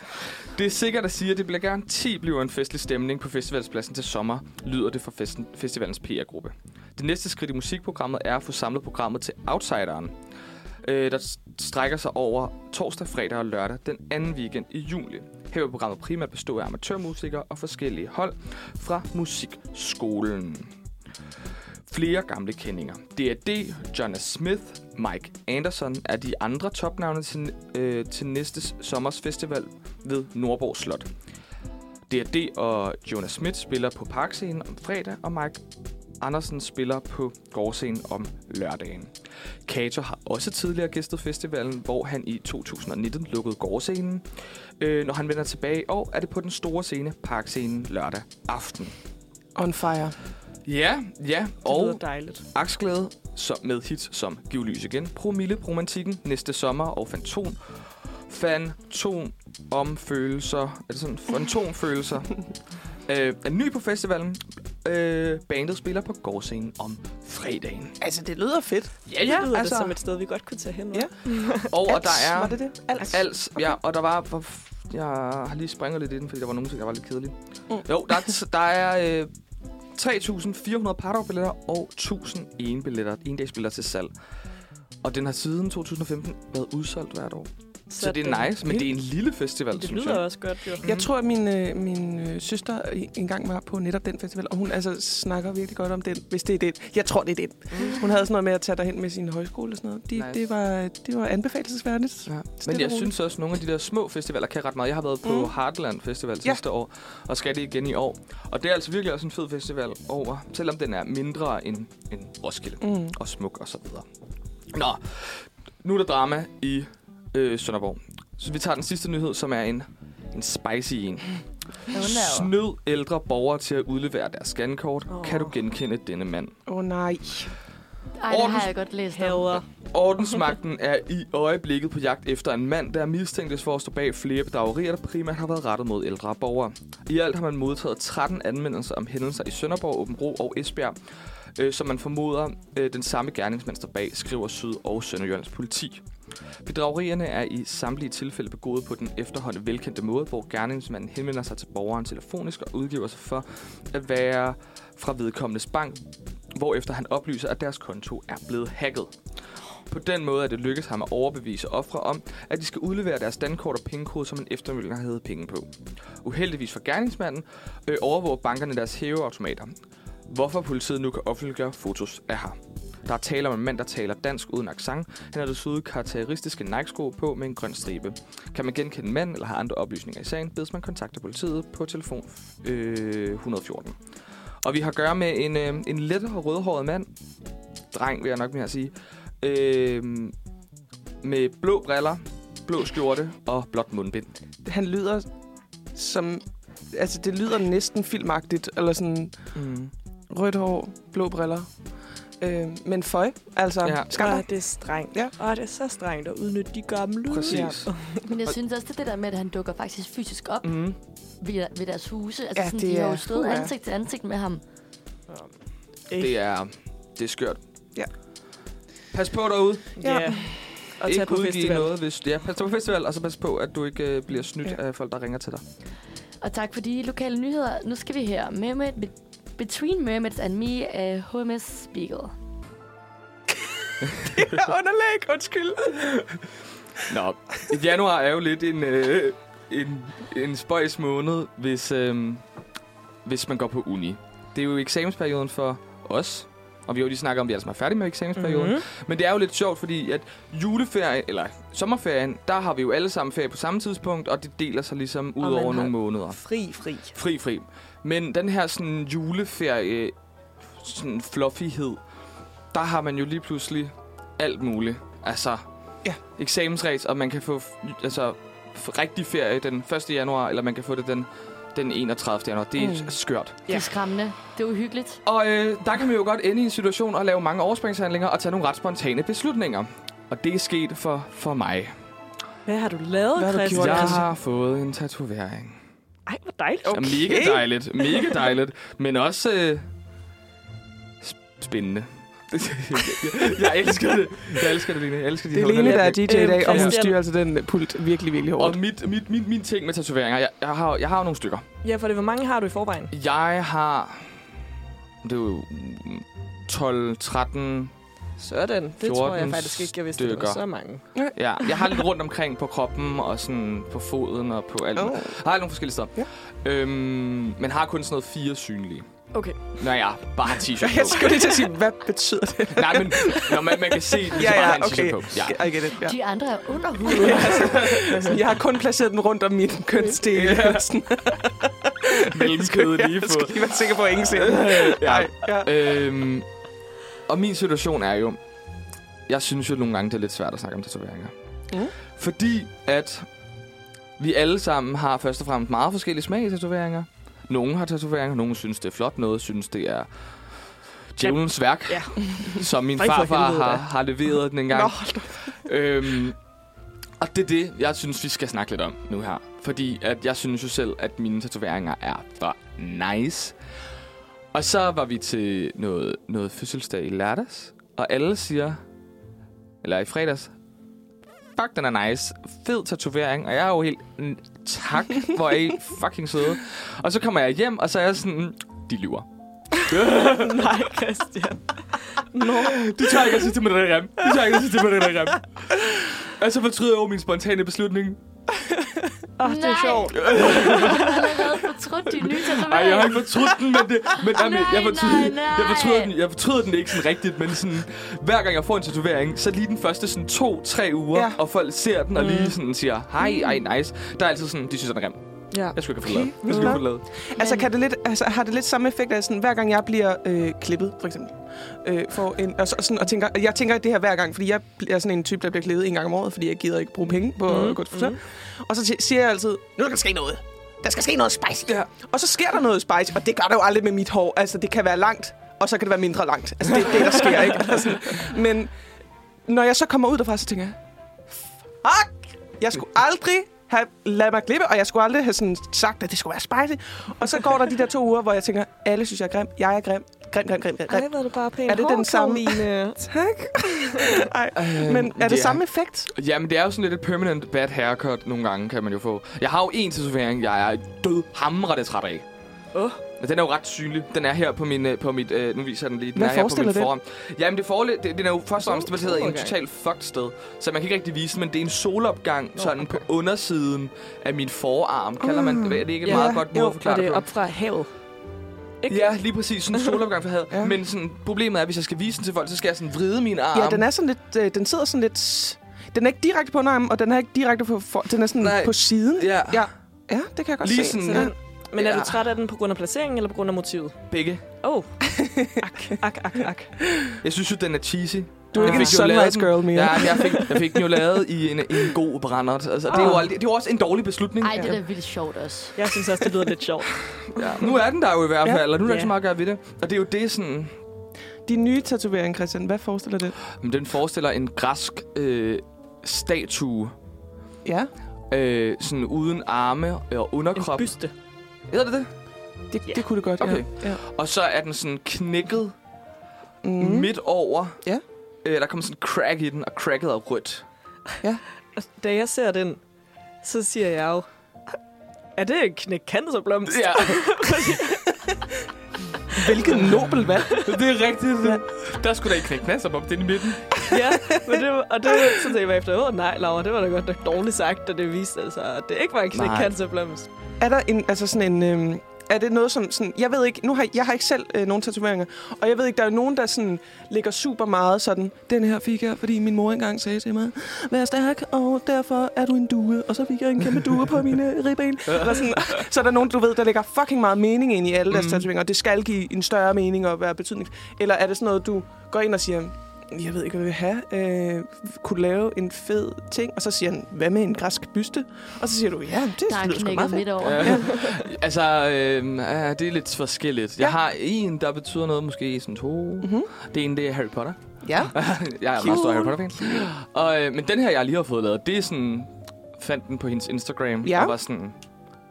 Det er sikkert at sige, at det bliver garanti bliver en festlig stemning på festivalspladsen til sommer, lyder det fra festen, festivalens PR-gruppe. Det næste skridt i musikprogrammet er at få samlet programmet til Outsideren, øh, der strækker sig over torsdag, fredag og lørdag den anden weekend i juli. Her vil programmet primært bestå af amatørmusikere og forskellige hold fra musikskolen. Flere gamle kendinger. D.A.D., Jonas Smith, Mike Anderson er de andre topnavne til, øh, til næste sommers festival ved Nordborg Slot. D.A.D. og Jonas Smith spiller på Parkscenen om fredag, og Mike Andersen spiller på Gårdscenen om lørdagen. Kato har også tidligere gæstet festivalen, hvor han i 2019 lukkede Gårdscenen. Øh, når han vender tilbage i år, er det på den store scene, Parkscenen, lørdag aften. On fire. Ja, ja, Det og dejligt. Aksglæde som med hits som Giv lys igen, Promille, Romantikken, Næste Sommer og Fantom. Fantom om følelser. Er det sådan? Fantomfølelser. øh, er ny på festivalen. Øh, bandet spiller på gårdscenen om fredagen. Altså, det lyder fedt. Ja, Det lyder altså, det som et sted, vi godt kunne tage hen. Ja. Og, og der er... Var det det? Als. Als, ja, og der var... hvor f- Jeg har lige springet lidt i den, fordi der var nogle ting, der var lidt kedelige. Mm. Jo, der, er- der er øh, 3.400 partnerbilletter og 1.000 enbilletter, endagsbilletter til salg. Og den har siden 2015 været udsolgt hvert år. Så, så det er nice, men det er en lille festival, Det synes lyder jeg. også godt, jo. Jeg tror, at min, øh, min øh, søster i- engang var på netop den festival, og hun altså snakker virkelig godt om den, hvis det er den. Jeg tror, det er den. Hun havde sådan noget med at tage derhen med sin højskole og sådan noget. De, Nice. det, var, det var anbefalesværdigt. Ja. Men jeg synes også, at nogle af de der små festivaler kan ret meget. Jeg har været på Mm. mm. Heartland Festival Ja. sidste år, og skal det igen i år. Og det er altså virkelig også en fed festival over, selvom den er mindre end, end Roskilde. Mm. og smuk og så videre. Nå, nu er der drama i øh, Sønderborg. Så vi tager den sidste nyhed, som er en, en spicy en. Snød ældre borgere til at udlevere deres scankort. Oh. Kan du genkende denne mand? Åh oh, nej. Ej, det har jeg godt læst om. Ordensmagten er i øjeblikket på jagt efter en mand, der mistænkes for at stå bag flere bedragerier, der primært har været rettet mod ældre borgere. I alt har man modtaget 13 anmeldelser om hændelser i Sønderborg, Åbenbro og Esbjerg, øh, som man formoder øh, den samme gerningsmand står bag, skriver Syd- og Sønderjyllands politi. Bedragerierne er i samtlige tilfælde begået på den efterhånden velkendte måde, hvor gerningsmanden henvender sig til borgeren telefonisk og udgiver sig for at være fra vedkommendes bank, hvorefter han oplyser, at deres konto er blevet hacket. På den måde er det lykkedes ham at overbevise ofre om, at de skal udlevere deres dankort og pengekode, som en eftermidler havde penge på. Uheldigvis for gerningsmanden øh, overvåger bankerne deres hæveautomater. Hvorfor politiet nu kan offentliggøre fotos af ham. Der er tale om en mand, der taler dansk uden accent. Han har desuden karakteristiske Nike-sko på med en grøn stribe. Kan man genkende manden eller have andre oplysninger i sagen, bedes man kontakte politiet på telefon øh, 114. Og vi har at gøre med en, øh, en let og rødhåret mand. Dreng, vil jeg nok mere sige. Øh, med blå briller, blå skjorte og blåt mundbind. Han lyder som... Altså, det lyder næsten filmagtigt, eller sådan Mm. rødt hår, blå briller. Øh, men føj, altså, Ja. ja. skam Åh, dig. det er strengt. Ja. Åh, det er så strengt at udnytte de gamle. Præcis. Men jeg synes også, det er det der med, at han dukker faktisk fysisk op Mm. ved, ved deres huse. Altså Ja, sådan, det de har er- jo stået puha. ansigt til ansigt med ham. Det er, det er skørt. Ja. Pas på derude. Ja. ja. Og ikke på udgive festival. noget, hvis... Ja, pas på festival, og så pas på, at du ikke øh, bliver snydt Ja. af folk, der ringer til dig. Og tak for de lokale nyheder. Nu skal vi høre Mermaid, Be- Between Mermaids and Me af HMS Spiegel. Underlæg, undskyld. Nå, januar er jo lidt en, øh, en, en spøjs måned, hvis, øh, hvis man går på uni. Det er jo eksamensperioden for os, og vi har jo lige snakket om, at vi altså er færdige med eksamensperioden. Mhm. Men det er jo lidt sjovt, fordi at juleferien, eller sommerferien, der har vi jo alle sammen ferie på samme tidspunkt, og det deler sig ligesom ud Og man over har- nogle måneder. Fri, fri. Fri, fri. Men den her sådan juleferie, sådan fluffyhed, der har man jo lige pludselig alt muligt. Altså, Ja. eksamensræs, og man kan få altså, rigtig ferie den 1. januar, eller man kan få det den, den 31. januar. Det er Mm. skørt. Det er skræmmende. Det er uhyggeligt. Og øh, der kan vi jo godt ende i en situation og lave mange overspringshandlinger og tage nogle ret spontane beslutninger. Og det er sket for, for mig. Hvad har du lavet, Hvad har du Christian? gjort, Jeg har fået en tatovering. Ej, hvor dejligt. Okay. Mega dejligt. Mega dejligt. Men også øh, sp- spændende. jeg elsker det. Jeg elsker det, Lene. Jeg elsker de Det er Lene, der er. DJ i Øhm, dag, og hun Christian. styrer altså den pult virkelig, virkelig hårdt. Og mit, mit, mit, min ting med tatoveringer, jeg, jeg, har, jeg har jo nogle stykker. Ja, for det, hvor mange har du i forvejen? Jeg har... Det er jo mm, 12, 13, Sådan. Det 14 tror jeg faktisk ikke, jeg vidste, det var stykker. så mange. Ja, jeg har lidt rundt omkring på kroppen og sådan på foden og på alt. Oh. Jeg har nogle forskellige steder. Ja. Øhm, men har kun sådan noget fire synlige. Okay. Når jeg bare har t-shirt Jeg på. skulle lige til at sige, hvad betyder det? Nej, men når man, man kan se den, Ja, så bare ja, har en okay. t-shirt på. Ja. I get it. Ja. De andre er under huden. Altså, jeg har kun placeret den rundt om min kønsdel. Ja. Mellemkødet lige Jeg skal på. lige være sikker på, at ingen ser den. Ja. Ja. Øhm, og min situation er jo, jeg synes jo nogle gange, det er lidt svært at snakke om tatoveringer. Mm. Fordi at vi alle sammen har først og fremmest meget forskellige smag i tatoveringer. Nogle har tatoveringer, nogle synes, det er flot, noget synes, det er djævelens værk, Ja. som min farfar har, har leveret den en Nå, gang. hold da. Øhm, og det er det, jeg synes, vi skal snakke lidt om nu her. Fordi at jeg synes jo selv, at mine tatoveringer er for nice. Og så var vi til noget, noget fødselsdag i lørdags, og alle siger, eller i fredags, fuck, den er nice. Fed tatovering, og jeg er jo helt, "Mm, tak, hvor er I fucking søde. Og så kommer jeg hjem, og så er jeg sådan, "Mm, de lyver. Nej, Christian. Nå. De tør ikke at sige til mig, den er. De tør ikke at sige til mig, den er. Og så fortryder jeg over min spontane beslutning. Åh, det er Nej. sjovt. Du har fortrudt din nye tatovering. Ej, jeg har ikke fortrudt den, men, det, men nej, Nej, jeg, fortryder, nej, nej. jeg, fortryder den, jeg fortryder den ikke sådan rigtigt, men sådan, hver gang jeg får en tatovering, så lige den første sådan to-tre uger, Ja. ja. og folk ser den og Mm. lige sådan siger, hej, ej, nice. Der er altid sådan, de synes, den er grim. Ja. Jeg skulle ikke have fået lavet. Jeg skulle ikke have lavet. Altså, kan det lidt, altså, har det lidt samme effekt af, sådan, hver gang jeg bliver øh, klippet, for eksempel, øh, for en, og, så, og, sådan, og tænker, jeg tænker det her hver gang, fordi jeg er sådan en type, der bliver klippet en gang om året, fordi jeg gider ikke bruge penge på Mhm. at gå til frisør. Og så siger jeg altid, nu skal der ske noget. Der skal ske noget spicy. Ja. Og så sker der noget spicy, og det gør der jo aldrig med mit hår. Altså, det kan være langt, og så kan det være mindre langt. Altså, det er det, der sker, ikke? Altså, men når jeg så kommer ud derfra, så tænker jeg, fuck, jeg skulle aldrig have ladet mig klippe, og jeg skulle aldrig have sådan sagt, at det skulle være spicy. Og så går der de der to uger, hvor jeg tænker, alle synes, jeg er grim. Jeg er grim. Grim, grim, grim, grim. Ej, er du bare pænt Er det den samme-. Tak. Ej, men er det samme effekt? Jamen, det er jo sådan lidt et permanent bad haircut nogle gange, kan man jo få. Jeg har jo en tatovering, jeg er død hamrende træt af. Åh. Men Den er jo ret synlig. Den er her på, min, øh, på mit... Øh, nu viser jeg den lige. Den Hvad er her på min det? forarm. Jamen, det forle, det, den er jo først og fremmest placeret i en Okay. totalt fucked sted. Så man kan ikke rigtig vise men det er en solopgang sådan på undersiden af min forarm. Kalder man det? Er det ikke et Ja, meget godt måde at forklare og det er op fra havet. ikke? Ja, lige præcis. Sådan en solopgang for havet. Ja. Men sådan, problemet er, at hvis jeg skal vise den til folk, så skal jeg sådan vride min arm. Ja, den er sådan lidt... Øh, den sidder sådan lidt... Den er ikke direkte på underarmen, og den er ikke direkte på... For, den er sådan Nej. på siden. Ja, Ja. Ja, det kan jeg godt Lige se. sådan- Ja. Men, er Ja. du træt af den på grund af placeringen, eller på grund af motivet? begge. Åh, oh. ak, ak, ak, ak. Jeg synes jo, den er cheesy. Du er ikke en sunrise girl mere. Ja, jeg fik, jeg fik den jo lavet i en, en god brændert. Altså, det, er jo aldrig, det er jo også en dårlig beslutning. Ej, det er da vildt sjovt også. Jeg synes også, det lyder lidt sjovt. Ja. Nu er den der jo i hvert Ja. fald, og nu er der Ja. ikke så meget at gøre ved det. Og det er jo det sådan... Din nye tatovering, Christian, hvad forestiller det? Men den forestiller en græsk øh, statue, Ja, øh, sådan uden arme og En underkrop. byste. Hedder det det? det, Ja. det kunne det godt. Okay. Ja. Ja. Og så er den sådan knækket Mm. midt over. Ja. Øh, der kommer sådan en crack i den, og cracket er rødt. Og Da jeg ser den, så siger jeg jo, er det en knæk cancerblomst? Ja, Hvilket nobel valg. det er rigtigt. Ja. Der skulle da ikke knække nasser på den i midten. ja, men det, og det så tænkte jeg bagefter, åh nej, Laura, det var da godt nok dårligt sagt, da det viste altså, at det ikke var en cancerblomst. Er der en, altså sådan en... Øhm, er det noget som sådan... Jeg ved ikke... Nu har, jeg har ikke selv øh, nogen tatoveringer. Og jeg ved ikke, der er nogen, der sådan ligger super meget sådan... Den her fik jeg, fordi min mor engang sagde til mig... Vær stærk, og derfor er du en due. Og så fik jeg en kæmpe due på mine ribben. Eller sådan, så er der nogen, du ved, der lægger fucking meget mening ind i alle deres Mm. tatoveringer. Og det skal give en større mening og være betydning. Eller er det sådan noget, du går ind og siger... Jeg ved ikke, hvad jeg vil have. Øh, kunne lave en fed ting. Og så siger han, hvad med en græsk byste? Og så siger du, ja, det Der er lyder sgu meget fedt. midt over. Ja. altså, øh, ja, det er lidt forskelligt. Jeg Ja. har en, der betyder noget, måske sådan to. Mm-hmm. Det ene, det er Harry Potter. Ja. jeg er meget stor Harry Potter-fan. Og, øh, men den her, jeg lige har fået lavet, det er sådan... Fandt den på hendes Instagram, Ja. og var sådan...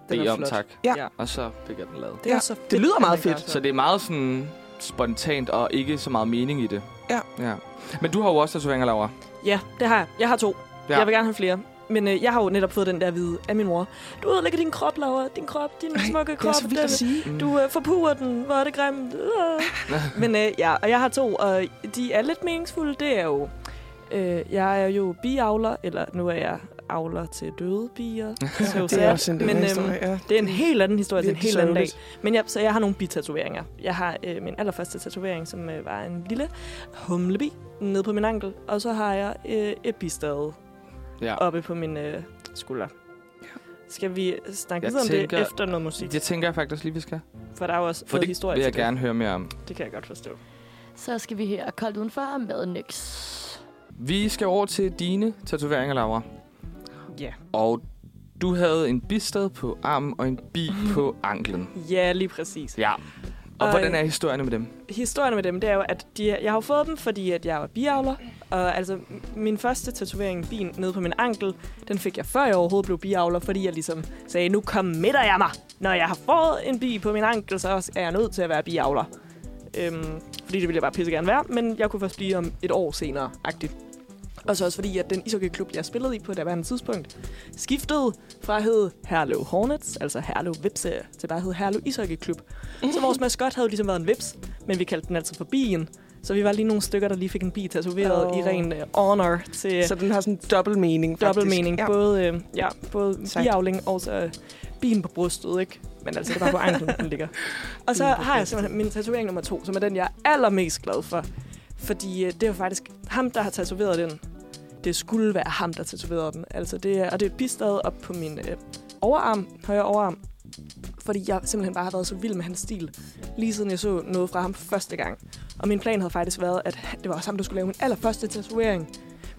Den er om, flot. tak. Ja. ja. Og så fik jeg den lavet. Det, Ja, er så fedt, det lyder meget fedt. Så det er meget sådan spontant, og ikke så meget mening i det. Ja. ja. Men du har jo også tatoveringer, Laura. Ja, det har jeg. Jeg har to. Ja. Jeg vil gerne have flere. men øh, jeg har jo netop fået den der vide af min mor. Du ødelægger din krop, Laura. Din krop, din smukke Det er krop. så vildt den- at sige. Du øh, forpurer den. Hvor er det grimt. Øh. Men øh, ja, og jeg har to, og de er lidt meningsfulde. Det er jo... Øh, jeg er jo biavler, eller nu er jeg avler til døde bier. Så Det er også en men, øhm, historien, ja. det er en helt anden historie til en helt anden dag. Men ja, så jeg har nogle bitatoveringer. Jeg har øh, min allerførste tatovering, som øh, var en lille humlebi nede på min ankel. Og så har jeg øh, et bistade Ja. oppe på min øh, skulder. Skal vi snakke videre om tænker- det efter noget musik? Det tænker jeg faktisk lige, vi skal. For der er jo også For noget det historie vil jeg det. gerne høre mere om. Det kan jeg godt forstå. Så skal vi høre koldt udenfor med Nyx. Vi skal over til dine tatoveringer, Laura. Ja. Og du havde en bistad på armen og en bi på anklen. Ja, lige præcis. Ja. Og Og- hvordan er historierne med dem? Historien med dem, det er jo, at de, jeg har fået dem, fordi at jeg var biavler. Og altså, min første tatovering, bin nede på min ankel, den fik jeg før jeg overhovedet blev biavler, fordi jeg ligesom sagde, nu committer jeg mig. Når jeg har fået en bi på min ankel, så er jeg nødt til at være biavler. Øhm, fordi det ville jeg bare pisse gerne være, men jeg kunne først blive om et år senere, agtigt. Og så også fordi, at den ishockeyklub, jeg spillede i på daværende tidspunkt, skiftede fra at hedde Herlev Hornets, altså Herlev Vipse, til bare at hedde Herlev Ishockeyklub. Så vores maskot havde ligesom været en vips, men vi kaldte den altid for bien. Så vi var lige nogle stykker, der lige fik en bi tatoveret øh, oh. i ren uh, honor til Så den har sådan dobbelt mening, faktisk. dobbelt mening. Ja. Både, øh, ja, både biavling og så øh, bien på brystet, ikke? Men altså, det bare på anklen, den ligger. Og så har jeg simpelthen min tatovering nummer to, som er den, jeg er allermest glad for. Fordi øh, det er faktisk ham, der har tatoveret den. Det skulle være ham, der tatoverede den. Altså, det er, og det er bistad op på min øh, overarm, højre overarm. Fordi jeg simpelthen bare har været så vild med hans stil, lige siden jeg så noget fra ham første gang. Og min plan havde faktisk været, at det var også ham, der skulle lave min allerførste tatovering.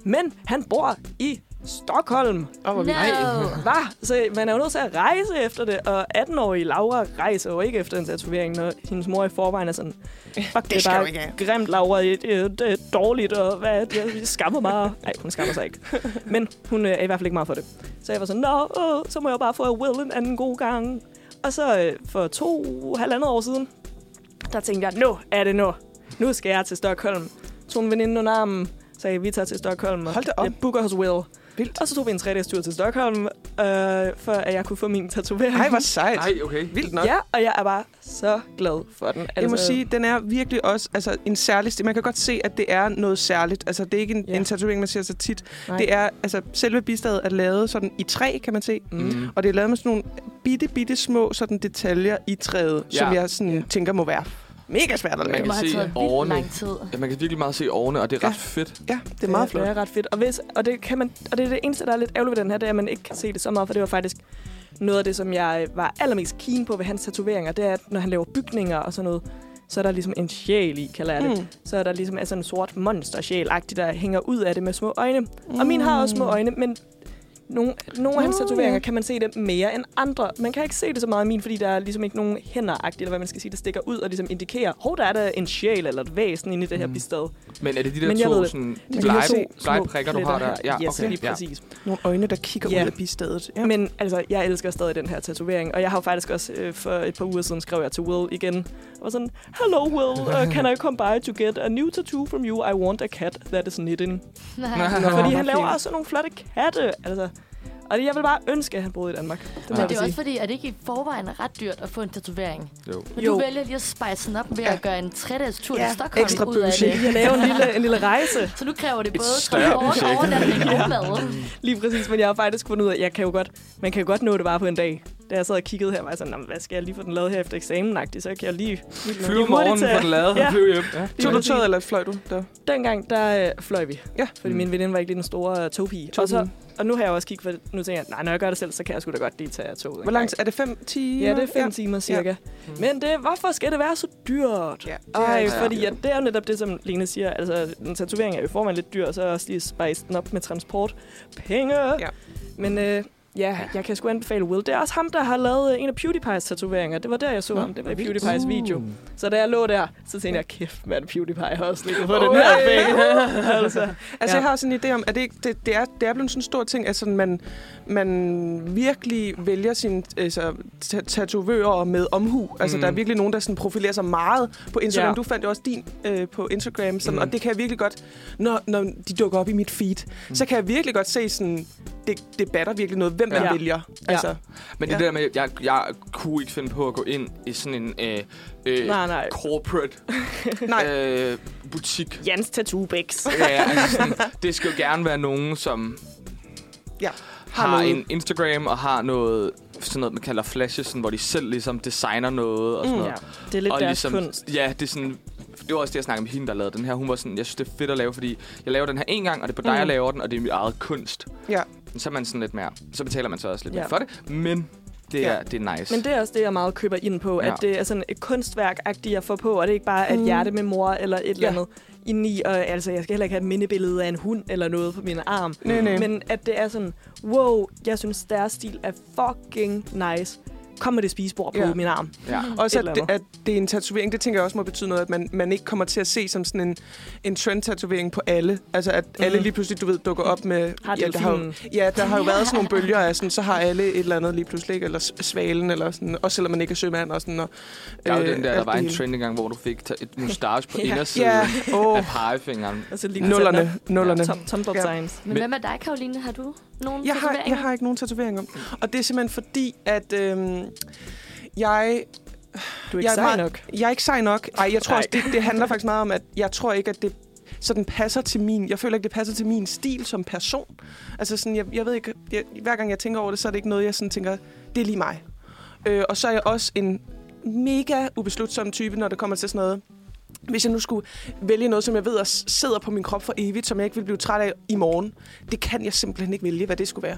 Men han bor i Stockholm. Åh, hvor vildt. No. Hvad? Så man er jo nødt til at rejse efter det, og 18-årige Laura rejser jo ikke efter en tatovering, når hendes mor i forvejen er sådan, fuck, det, Det er bare ikke have." grimt, Laura, det, er- det er dårligt, og hvad er det, jeg skammer mig. Nej, hun skammer sig ikke. Men hun øh, er i hvert fald ikke meget for det. Så jeg var sådan, nå, åh, så må jeg bare få Will en anden god gang. Og så øh, for to, halvandet år siden, der tænkte jeg, nu er det nu. Nu skal jeg til Stockholm. Tog en veninde under armen, sagde, vi tager til Stockholm. og Hold. Jeg booker hos Will. Vildt. Og så tog vi en tre tur til Stockholm, øh, for at jeg kunne få min tatovering. Ej, hvor sejt. Nej, okay. Vildt nok. Ja, og jeg er bare så glad for den. Jeg må sige, den er virkelig også altså, en særlig. Man kan godt se, at det er noget særligt. Altså, det er ikke en, Ja. ja. en tatovering, man ser så tit. Nej. Det er, altså, selve bistadet er lavet sådan i træ, kan man se. Mm. Og det er lavet med sådan nogle bitte, bitte små sådan detaljer i træet, Ja. ja. som jeg sådan, tænker må være mega svært at Man Det lave. kan må have se årene. lang tid. Ja, man kan virkelig meget se årene, og det er ret Ja. fedt. Ja, det er meget flot. Det er ret fedt. Og, hvis, og, det kan man, og det er det eneste, der er lidt ærgerligt ved den her, det er, at man ikke kan se det så meget, for det var faktisk noget af det, som jeg var allermest keen på ved hans tatoveringer, det er, at når han laver bygninger og sådan noget, så er der ligesom en sjæl i, kalder jeg det. Mm. Så er der ligesom altså en sort monster sjæl der hænger ud af det med små øjne. Mm. Og min har også små øjne, men nogle, nogle af hans Nå, tatoveringer ja. kan man se det mere end andre. Man kan ikke se det så meget i min, fordi der er ligesom ikke nogen hænder eller hvad man skal sige, der stikker ud og ligesom indikerer, hov, der er der en sjæl eller et væsen inde i det her Mm. bistad. Men er det de der Men jeg ved to det. sådan De blege, to blege prikker, du har der? her. yes, lige ja. præcis. Nogle øjne, der kigger Ja. ud af bistadet. Ja. Men altså, jeg elsker stadig den her tatovering, og jeg har jo faktisk også øh, for et par uger siden skrev jeg til Will igen, og var sådan, Hello Will, uh, can I come by to get a new tattoo from you? I want a cat that is knitting. Nej. Fordi han laver også sådan nogle flotte katte, altså. Og jeg vil bare ønske, at han boede i Danmark. Det Men det er sige. også fordi, at det ikke i forvejen er ret dyrt at få en tatovering. Jo. Men Jo. du vælger lige at spice den op ved Ja. at gøre en 3-dages tur Ja, til Stockholm ekstra ud af det. Jeg laver en lille, en lille rejse. Så nu kræver det Et både transport, overnatning Ja. og mad. Lige præcis, men jeg har faktisk fundet ud af, at jeg kan jo godt, man kan jo godt nå det bare på en dag. Da jeg sad og kiggede her, var jeg sådan, "Nå, men hvad skal jeg lige få den lavet her efter eksamen -agtigt? Så kan jeg lige... lige Flyv om hurtigt morgenen, få den lavet, Ja. og flyv hjem. Ja. Tog du tøjet, eller fløj du der? Dengang, der øh, fløj vi. Ja. Fordi Mm. min veninde var ikke lige den store uh, togpige. Og, så, og nu har jeg også kigget for nu tænker jeg, nej, når jeg gør det selv, så kan jeg sgu da godt lige tage toget. Hvor langt er det? 5 10 Ja, det er fem timer cirka. Men det, hvorfor skal det være så dyrt? Ja, Ej, ikke fordi at det er jo netop det, som Lene siger. Altså, en tatovering er jo i forvejen lidt dyr, og så også lige spice den op med transport. Penge! Ja. Men øh, ja, jeg kan sgu anbefale Will. Det er også ham, der har lavet øh, en af PewDiePie's tatoveringer. Det var der, jeg så Nå, ham. Det var i. PewDiePie's video. Så da jeg lå der, så tænkte jeg, kæft mand, PewDiePie har også lige på den Oj. her penge. altså, Altså, Ja. jeg har sådan en idé om, at det, ikke- det, det, er, det er blevet sådan en stor ting, at sådan man, man virkelig vælger sine altså, ta- tatovører med omhu. Altså, Mhm. der er virkelig nogen, der sådan profilerer sig meget på Instagram. Ja. Du fandt jo også din øh, på Instagram, sådan, Mhm. og det kan jeg virkelig godt, når, når de dukker op i mit feed, Mhm. så kan jeg virkelig godt se sådan, det, det batter virkelig noget, hvem man Ja. vælger. Altså, Men det Ja. der med, jeg, jeg kunne ikke finde på at gå ind i sådan en øh, øh, Nej, nej. corporate nej, øh, butik. Jans Tattoo Bix. Ja, ja, altså sådan, det skal jo gerne være nogen, som ja. har, noget- en Instagram og har noget, sådan noget, man kalder flashes, sådan, hvor de selv ligesom designer noget og sådan Mm. noget. Ja, det er lidt og deres ligesom, kunst. Ja, det er sådan... Det var også det, jeg snakkede med hende, der lavede den her. Hun var sådan, jeg synes, det er fedt at lave, fordi jeg laver den her en gang, og det er på dig, Mm. jeg laver den, og det er mit eget kunst. Ja. Så er man sådan lidt mere... Så betaler man så også lidt Ja. mere for det, men det er, Ja. det er nice. Men det er også det, jeg meget køber ind på, Ja. at det er sådan et kunstværk-agtigt at få på, og det er ikke bare et Mm. hjerte med mor eller et eller Ja. andet indeni. Og altså, jeg skal heller ikke have et mindebillede af en hund eller noget på min arm. Nej, nej. Men at det er sådan, wow, jeg synes, deres stil er fucking nice. Kom med det spisebord på Ja. min arm. ja. Også at at det er en tatovering, det tænker jeg også må betyde noget, at man, man ikke kommer til at se som sådan en, en trend-tatovering på alle. Altså at mm. alle lige pludselig, du ved, dukker op med... Har ja, der har, jo, ja, der har jo været sådan nogle bølger af sådan, så har alle et eller andet lige pludselig, ikke? eller svalen, eller sådan, også selvom man ikke er sømand. Og sådan, og, Der er jo øh, den der, der var en trend engang, hvor du fik et mustache på Ja. indersiden Ja, åh, af pegefingeren. Altså, lige nullerne, nullerne. Tom, Tom Ja. Signs. Men Men- hvad med dig, Karoline? Har du nogle Jeg har, jeg har ikke nogen tatoveringer. Og det er simpelthen fordi, at øhm, jeg Du er ikke Jeg er sej meget- nok. Jeg er ikke sej nok. Ej, jeg tror Nej. også, det, det handler faktisk meget om, at jeg tror ikke, at det sådan passer til min... Jeg føler ikke, det passer til min stil som person. Altså sådan, jeg, jeg ved ikke... Jeg, hver gang jeg tænker over det, så er det ikke noget, jeg sådan tænker, det er lige mig. Øh, og så er jeg også en mega ubeslutsom type, når det kommer til sådan noget. Hvis jeg nu skulle vælge noget, som jeg ved at sidder på min krop for evigt, som jeg ikke vil blive træt af i morgen, det kan jeg simpelthen ikke vælge, hvad det skulle være.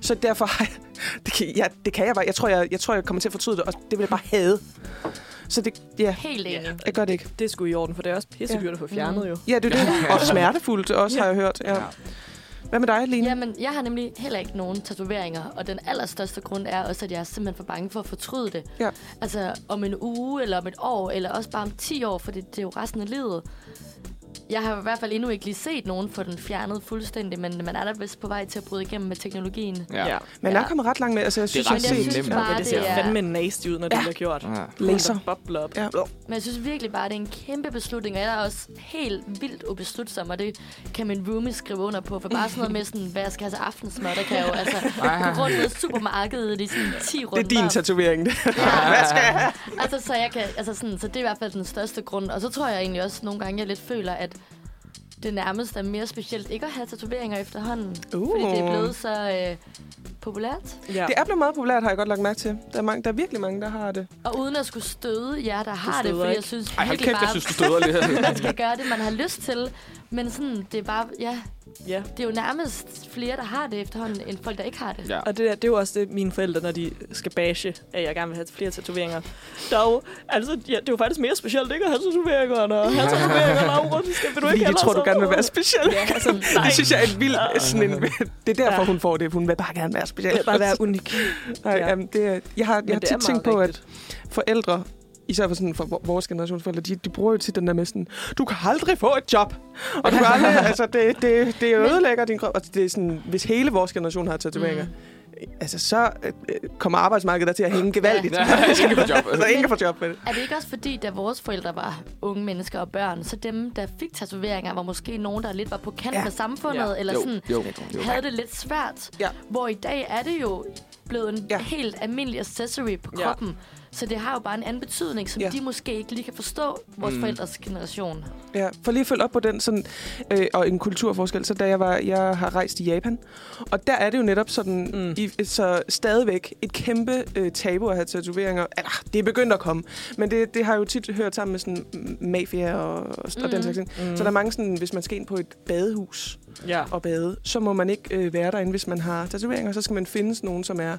Så derfor har jeg, det, kan, ja, det kan jeg bare. Jeg tror jeg, jeg tror, jeg kommer til at fortryde det, og det vil jeg bare have. Så det, ja, Helt enig. jeg gør det ikke. Det er sgu i orden, for det er også pissedyrt at få fjernet Mm. jo. Ja, det er det. Og smertefuldt også, har jeg hørt. Ja. Hvad med dig, Line? Jamen, jeg har nemlig heller ikke nogen tatoveringer, og den allerstørste grund er også, at jeg er simpelthen for bange for at fortryde det. Ja. Altså om en uge, eller om et år, eller også bare om 10 år, for det, det er jo resten af livet. Jeg har i hvert fald endnu ikke lige set nogen få den fjernet fuldstændig, men man er da vist på vej til at bryde igennem med teknologien. Ja. Men jeg er kommet ret langt med. Altså, jeg synes, ret Men jeg jeg synes bare, Ja, det ser det er... fandme nasty ud, når det Ja. bliver gjort. Ja. Laser. Bobler op. Ja. Men jeg synes virkelig bare, det er en kæmpe beslutning, og jeg er også helt vildt ubeslutsom, og det kan min roomie skrive under på, for bare sådan noget med, sådan, hvad jeg skal have til aftensmad, der kan jeg jo altså gå rundt med supermarkedet i sådan 10 Det runder. er din tatovering. Ja. altså, så, jeg kan, altså sådan, så det er i hvert fald den største grund. Og så tror jeg egentlig også nogle gange, jeg lidt føler, at det nærmest er mere specielt ikke at have tatoveringer efterhånden. Uh. Fordi det er blevet så øh, populært. Ja. Det er blevet meget populært, har jeg godt lagt mærke til. Der er, mange, der er virkelig mange, der har det. Og uden at skulle støde jer, der har det, fordi ikke. jeg synes Ej, hold virkelig kæft, jeg bare, synes, du støder lige her. man skal gøre det, man har lyst til. Men sådan, det er bare, ja, ja. det er jo nærmest flere, der har det efterhånden, end folk, der ikke har det. Ja. Og det, er- det er jo også det, mine forældre, når de skal bashe, at jeg gerne vil have flere tatoveringer. Der er jo, altså, ja, det er jo faktisk mere specielt ikke at have tatoveringer, at have tatoveringer, Laura. Det skal, du ikke de tror, du gerne vil være speciel. Ja, altså. Det synes jeg er et vildt sådan en, Det er derfor, Ja. hun får det. Hun vil bare gerne være speciel. Vil bare være unik. Nej, Ja. jamen, det, er- jeg har, Men jeg har det er tit tænkt på, rigtigt. at forældre, især for, sådan, for vor- vores generationsforældre, de, de bruger jo tit den der med sådan, du kan aldrig få et job. Og du kan aldrig, altså, det, det, det ødelægger din krop. Og det er sådan, hvis hele vores generation har tatoveringer, mm. altså, så øh, kommer arbejdsmarkedet der til at hænge gevaldigt. Ja, ikke på job. altså, ingen kan få job med det. Er det ikke også fordi, da vores forældre var unge mennesker og børn, så dem, der fik tatoveringer, var måske nogen, der lidt var på kant Ja. med samfundet, Ja. eller Jo, sådan jo, jo. havde det lidt svært. Ja. Hvor i dag er det jo blevet en Ja. helt almindelig accessory på Ja. Så det har jo bare en anden betydning, som Ja. de måske ikke lige kan forstå, vores Mm. mm. forældres generation. Ja, for lige at følge op på den, sådan, øh, og en kulturforskel, så da jeg var, jeg har rejst i Japan, og der er det jo netop sådan, Mm. mm. i, så stadigvæk et kæmpe øh, tabu at have tatoveringer. Eller, det er begyndt at komme, men det, det har jeg jo tit hørt sammen med sådan mafia og, og, og den Mm. slags ting. Mm. Så der er mange sådan, hvis man skal ind på et badehus Ja. og bade, så må man ikke øh, være derinde, hvis man har tatoveringer. Så skal man finde sådan nogen, som er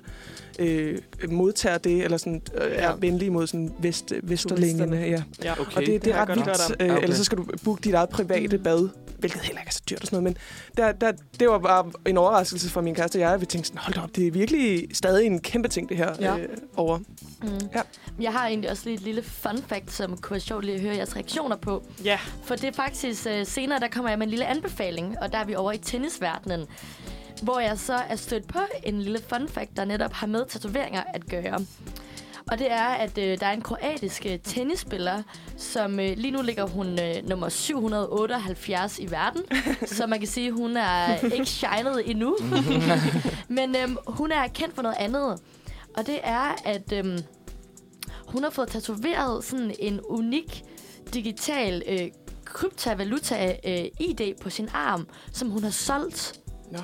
øh, modtager det, eller sådan, øh, er Ja. venlige mod sådan vest, vesterlængene. Turisterne. Ja. ja. Okay. Og det, det er ret vildt. Øh, okay. Ellers så skal du booke dit eget private bad, hvilket heller ikke er så dyrt og sådan noget. Men der, der, det var bare en overraskelse for min kæreste og jeg. Vi tænkte sådan, hold op, det er virkelig stadig en kæmpe ting, det her Ja. øh, over. Mm. Ja. Jeg har egentlig også lige et lille fun fact, som kunne være sjovt lige at høre jeres reaktioner på. Ja. For det er faktisk uh, senere, der kommer jeg med en lille anbefaling, og der er vi over i tennisverdenen. Hvor jeg så er stødt på en lille fun fact, der netop har med tatoveringer at gøre. Og det er, at øh, der er en kroatisk øh, tennisspiller, som øh, lige nu ligger hun øh, nummer 778 i verden. så man kan sige, at hun er ikke shined endnu. Men øh, hun er kendt for noget andet. Og det er, at øh, hun har fået tatoveret sådan en unik digital øh, kryptovaluta øh, ID på sin arm, som hun har solgt. Nå.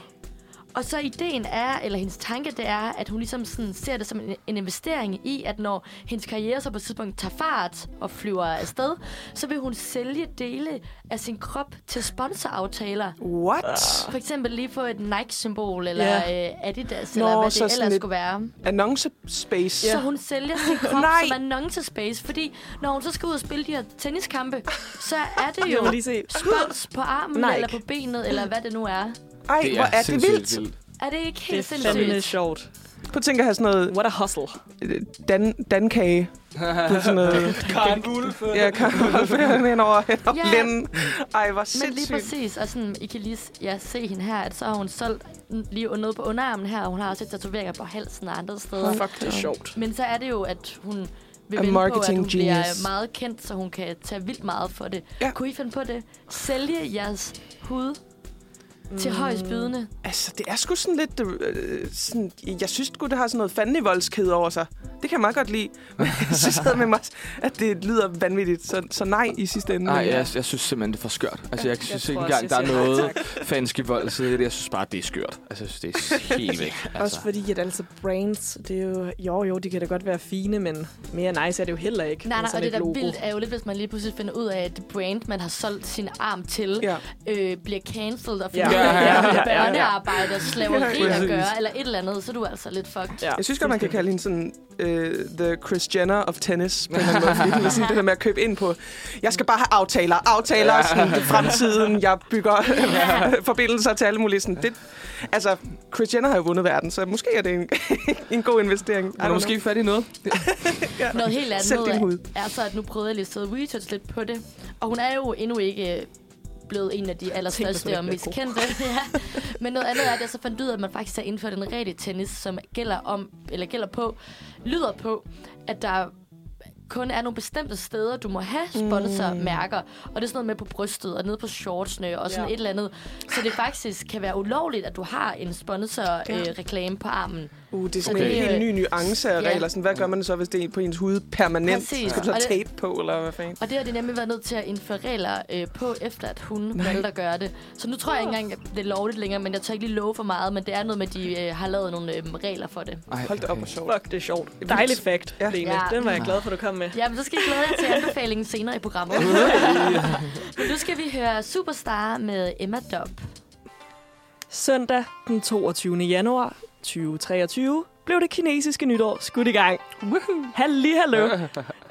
Og så ideen er, eller hendes tanke, det er, at hun ligesom sådan ser det som en, en investering i, at når hendes karriere så på et tidspunkt tager fart og flyver afsted, så vil hun sælge dele af sin krop til sponsoraftaler. What? For eksempel lige få et Nike-symbol, eller Ja. øh, Adidas, Nå, eller hvad det ellers skulle være. Annonce space. Så hun sælger sin krop som annonce space, fordi når hun så skal ud og spille de her tenniskampe, så er det jo lige spons på armen, Nike. eller på benet, eller hvad det nu er. Ej, hvor er det sindssygt vildt. Er det ikke Det helt er fandme sindssygt? sjovt. Prøv at tænke at have sådan noget What a hustle. øh, dan, dankage. Det er sådan noget... Karen Wulf. Ja, kan holde hen over, hen over Ja. lænden. Ej, hvor Men lige sindssygt. præcis, og sådan, I kan lige ja, se hende her, at så har hun solgt lige noget på underarmen her, og hun har også et tatoveringer på halsen og andre steder. Fuck, det er sjovt. Men så er det jo, at hun vil A vente på, at hun bliver genius. meget kendt, så hun kan tage vildt meget for det. Ja. Kunne I finde på det? Sælge jeres hud til højst bydende? Altså, det er sgu sådan lidt... Øh, sådan, jeg synes sgu, det har sådan noget fandenivoldskede over sig. Det kan jeg meget godt lide. Men jeg synes med mig, at det lyder vanvittigt. Så, så nej i sidste ende. Nej, jeg, jeg synes simpelthen, det er for skørt. Altså, jeg, jeg synes ikke engang, der er noget tak. fancy vold i det. Jeg synes bare, det er skørt. Altså, jeg synes, det er helt væk. Altså. Også fordi, at altså brands, det er jo, jo jo, de kan da godt være fine, men mere nice er det jo heller ikke. Nej, nej, og sådan det et der logo. vildt er jo lidt, hvis man lige pludselig finder ud af, at det brand, man har solgt sin arm til, Ja. øh, bliver cancelled og finder Ja, ja, ja, ja, ja. børnearbejde og slaveri Ja, at gøre, eller et eller andet, så er du altså lidt fucked. Ja. Jeg synes godt, man kan kalde hende sådan uh, the Chris Jenner of tennis på en eller anden måde. Fordi det er sådan det der med at købe ind på, jeg skal bare have aftaler, aftaler, Ja. sådan, det fremtiden, jeg bygger forbindelser til alle mulige. Sådan, det, altså, Chris Jenner har jo vundet verden, så måske er det en, en god investering. Er du måske fat i noget? Noget helt andet Selv din hud. er så, at nu prøvede jeg lige at research lidt på det. Og hun er jo endnu ikke øh, blevet en af de allerstørste og mest kendte. ja. Men noget andet er, at jeg så fandt ud af, at man faktisk har indført en rigtig tennis, som gælder om, eller gælder på, lyder på, at der kun er nogle bestemte steder, du må have sponsormærker. Og det er sådan noget med på brystet og nede på shortsene og sådan Ja. et eller andet. Så det faktisk kan være ulovligt, at du har en sponsor-reklame øh, reklame på armen. Uh, det er Så sådan en det er helt ny nuance af Ja. regler. Sådan, hvad gør man så, hvis det er på ens hud permanent? Præcis. Skal du så Og det- tape på, eller hvad fanden? Og det har de nemlig været nødt til at indføre regler øh, på, efter at hun valgte at gøre det. Så nu tror jeg ikke engang, at det er lovligt længere, men jeg tør ikke lige love for meget, men det er noget med, at de øh, har lavet nogle øh, regler for det. Ej, Hold da op, hvor sjovt. Fuck, det er sjovt. Dejligt fact, Ja. ja. Lene. Ja. Den var jeg glad for, du kom med. Ja, men så skal I glæde jer til anbefalingen senere i programmet. men nu skal vi høre Superstar med Emma Dobb. Søndag den 22. januar 2023 blev det kinesiske nytår skudt i gang. Halli, hallo.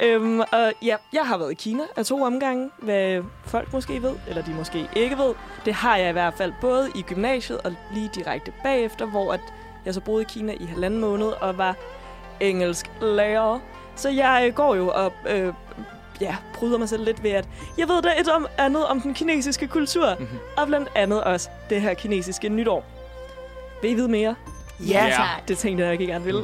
øhm, og ja, jeg har været i Kina af to omgange, hvad folk måske ved, eller de måske ikke ved. Det har jeg i hvert fald både i gymnasiet og lige direkte bagefter, hvor at jeg så boede i Kina i halvanden måned og var engelsk lærer. Så jeg går jo og øh, ja, bryder mig selv lidt ved, at jeg ved da et om andet om den kinesiske kultur, Mhm. og blandt andet også det her kinesiske nytår. Vil I vide mere? Ja, Ja. tak. Det tænkte jeg, jeg ikke gerne ville.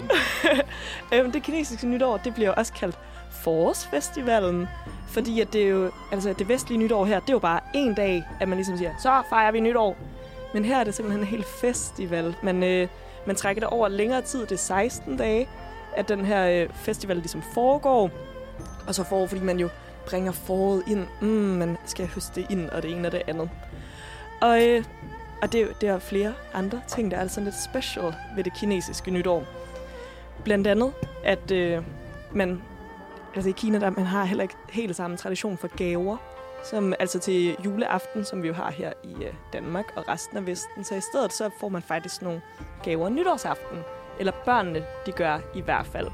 øhm, det kinesiske nytår, det bliver jo også kaldt Forårsfestivalen. Fordi at det er jo, altså det vestlige nytår her, det er jo bare en dag, at man ligesom siger, så fejrer vi nytår. Men her er det simpelthen en hel festival. Man, øh, man trækker det over længere tid, det er 16 dage, at den her øh, festival ligesom foregår. Og så forår, fordi man jo bringer foråret ind. Mm, man skal høste ind, og det ene og det andet. Og, øh, og det, er det er flere andre ting, der er sådan lidt special ved det kinesiske nytår. Blandt andet, at øh, man, altså i Kina, der man har heller ikke helt samme tradition for gaver, som altså til juleaften, som vi jo har her i øh, Danmark og resten af Vesten. Så i stedet så får man faktisk nogle gaver nytårsaften. Eller børnene, de gør i hvert fald.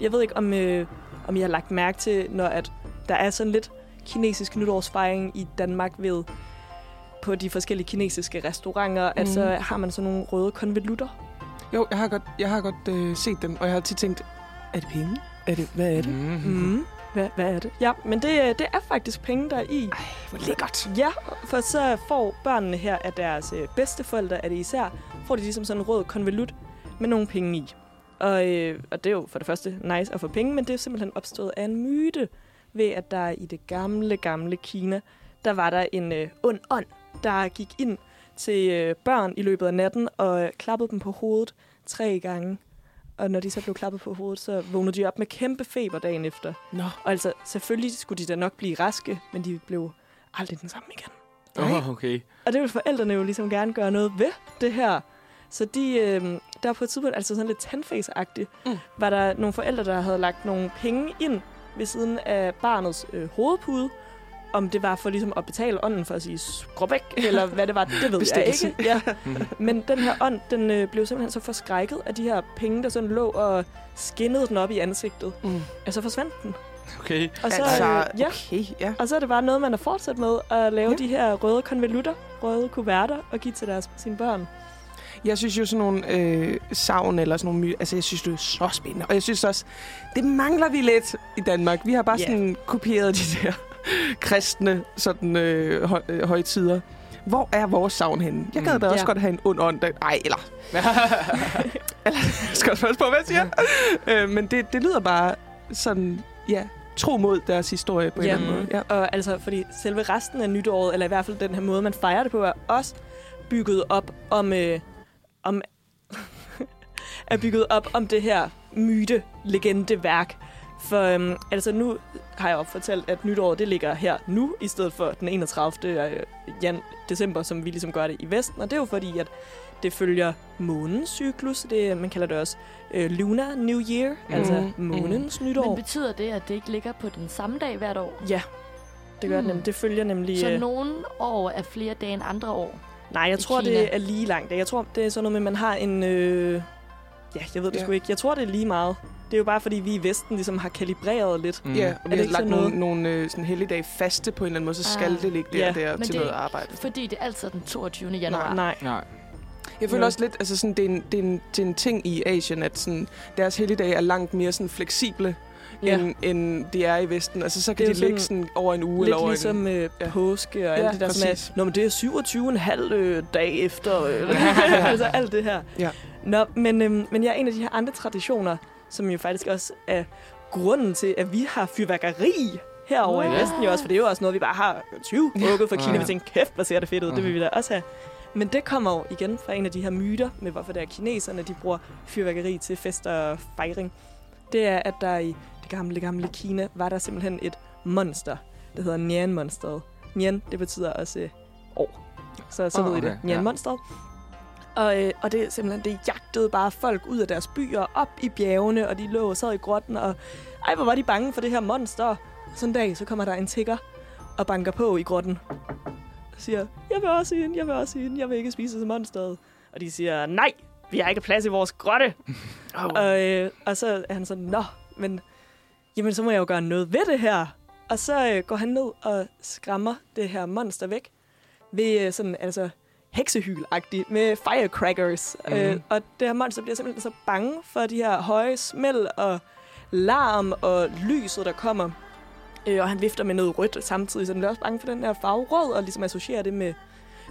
Jeg ved ikke, om, øh, om I har lagt mærke til, når at der er sådan lidt kinesisk nytårsfejring i Danmark ved på de forskellige kinesiske restauranter, mm. at så har man sådan nogle røde konvolutter. Jo, jeg har godt, jeg har godt øh, set dem, og jeg har tit tænkt, er det penge? Er det, hvad er det? Mm. Mhm. Mm. Hvad, hvad er det? Ja, men det, øh, det er faktisk penge, der er i. Hvor lækkert. Ja, for så får børnene her af deres øh, bedsteforældre, er det især, får de ligesom sådan en rød konvolut med nogle penge i. Og, øh, og det er jo for det første nice at få penge, men det er simpelthen opstået af en myte ved, at der i det gamle, gamle Kina, der var der en øh, ond ånd, der gik ind til øh, børn i løbet af natten og øh, klappede dem på hovedet tre gange. Og når de så blev klappet på hovedet, så vågnede de op med kæmpe feber dagen efter. Nå. Og altså, selvfølgelig skulle de da nok blive raske, men de blev aldrig den samme igen. Åh, oh, okay. Og det vil forældrene jo ligesom gerne gøre noget ved, det her. Så de, øh, der på et tidspunkt, altså sådan lidt tandface-agtigt, Mm. var der nogle forældre, der havde lagt nogle penge ind ved siden af barnets øh, hovedpude. Om det var for ligesom at betale ånden for at sige, skru væk, eller hvad det var, det ved jeg ikke. Ja. Men den her ånd, den øh, blev simpelthen så forskrækket af de her penge, der sådan lå og skinnede den op i ansigtet. Mm. Altså forsvandt den. Okay. Og så, altså, øh, ja, okay, ja. og så er det bare noget, man har fortsat med at lave ja. de her røde konvolutter, røde kuverter, og give til deres, sine børn. Jeg synes jo sådan nogle øh, savn eller sådan nogle my- Altså, jeg synes, det er så spændende. Og jeg synes også, det mangler vi lidt i Danmark. Vi har bare Ja. sådan kopieret de der kristne sådan, øh, høj, øh, højtider. Hvor er vores savn henne? Jeg gad Mm. da også Ja. godt have en ond ånd. der- Ej, eller... eller jeg skal også på, hvad jeg siger. øh, men det, det lyder bare sådan, ja, tro mod deres historie på en Ja. eller anden måde. Ja. Og altså, fordi selve resten af nytåret, eller i hvert fald den her måde, man fejrer det på, er også bygget op om... Øh, om er bygget op om det her myte, legende værk. For øhm, altså nu har jeg jo fortalt, at nytåret det ligger her nu, i stedet for den 31. øh, jan december, som vi ligesom gør det i Vesten. Og det er jo fordi, at det følger månens cyklus. Det, man kalder det også øh, Lunar New Year, mm. altså Mhm. månens nytår. Men betyder det, at det ikke ligger på den samme dag hvert år? Ja, det gør mm. det nemlig. Det følger nemlig... Så øh, nogle år er flere dage end andre år? Nej, jeg i tror, Kina. det er lige langt. Jeg tror, det er sådan noget med, at man har en... Øh, ja, jeg ved det Ja. sgu ikke. Jeg tror, det er lige meget. Det er jo bare, fordi vi i Vesten ligesom har kalibreret lidt. Mm. Ja, og vi har lagt nogle, nogle øh, sådan helligdage faste på en eller anden måde, så skal Ah. det ligge der, Ja, der men til noget arbejde. Fordi det er altid den 22. januar. Nej. Nej. Jeg føler Ja. også lidt, altså sådan, det, er en, det, er en, det er en ting i Asien, at sådan, deres helligdage er langt mere sådan fleksible, Ja. end, end de er i Vesten. Altså så kan Det de ligge sådan sådan over en uge Lidt eller over ligesom øh, Ja. påske og Ja, alt det der, som præcis. er, Nå, men det er 27,5 øh, dag efter. Øh, altså alt det her. Ja. Nå, men, øhm, men jeg er en af de her andre traditioner, som jo faktisk også er grunden til, at vi har fyrværkeri herover i Ja. Vesten jo også, for det er jo også noget, vi bare har 20 ukket fra Kina. Ja. Vi tænker, kæft, hvor ser det fedt ud, det vil vi da også have. Men det kommer jo igen fra en af de her myter med, hvorfor det er kineserne, de bruger fyrværkeri til fest og fejring. Det er, at der i det gamle, gamle Kina var der simpelthen et monster, der hedder Nian-monsteret. Nian, det betyder også øh, år. Så, så Ah, ved I okay, det. Nian-monsteret. Og, øh, og det simpelthen, det jagtede bare folk ud af deres byer, op i bjergene, og de lå og sad i grotten, og ej, hvor var de bange for det her monster. Sådan en dag, så kommer der en tigger og banker på i grotten. Og siger, jeg vil også ind, jeg vil også ind, jeg vil ikke spise til monsteret. Og de siger, nej, vi har ikke plads i vores grotte. Oh. Og, øh, og så er han sådan, nå, men jamen, så må jeg jo gøre noget ved det her. Og så øh, går han ned og skræmmer det her monster væk ved øh, sådan, altså, heksehyl med firecrackers. Mm. Øh, og det her monster bliver simpelthen så bange for de her høje smæld og larm og lyset, der kommer. Øh, og han vifter med noget rødt samtidig, så den bliver også bange for den der farve rød, og ligesom associerer det med,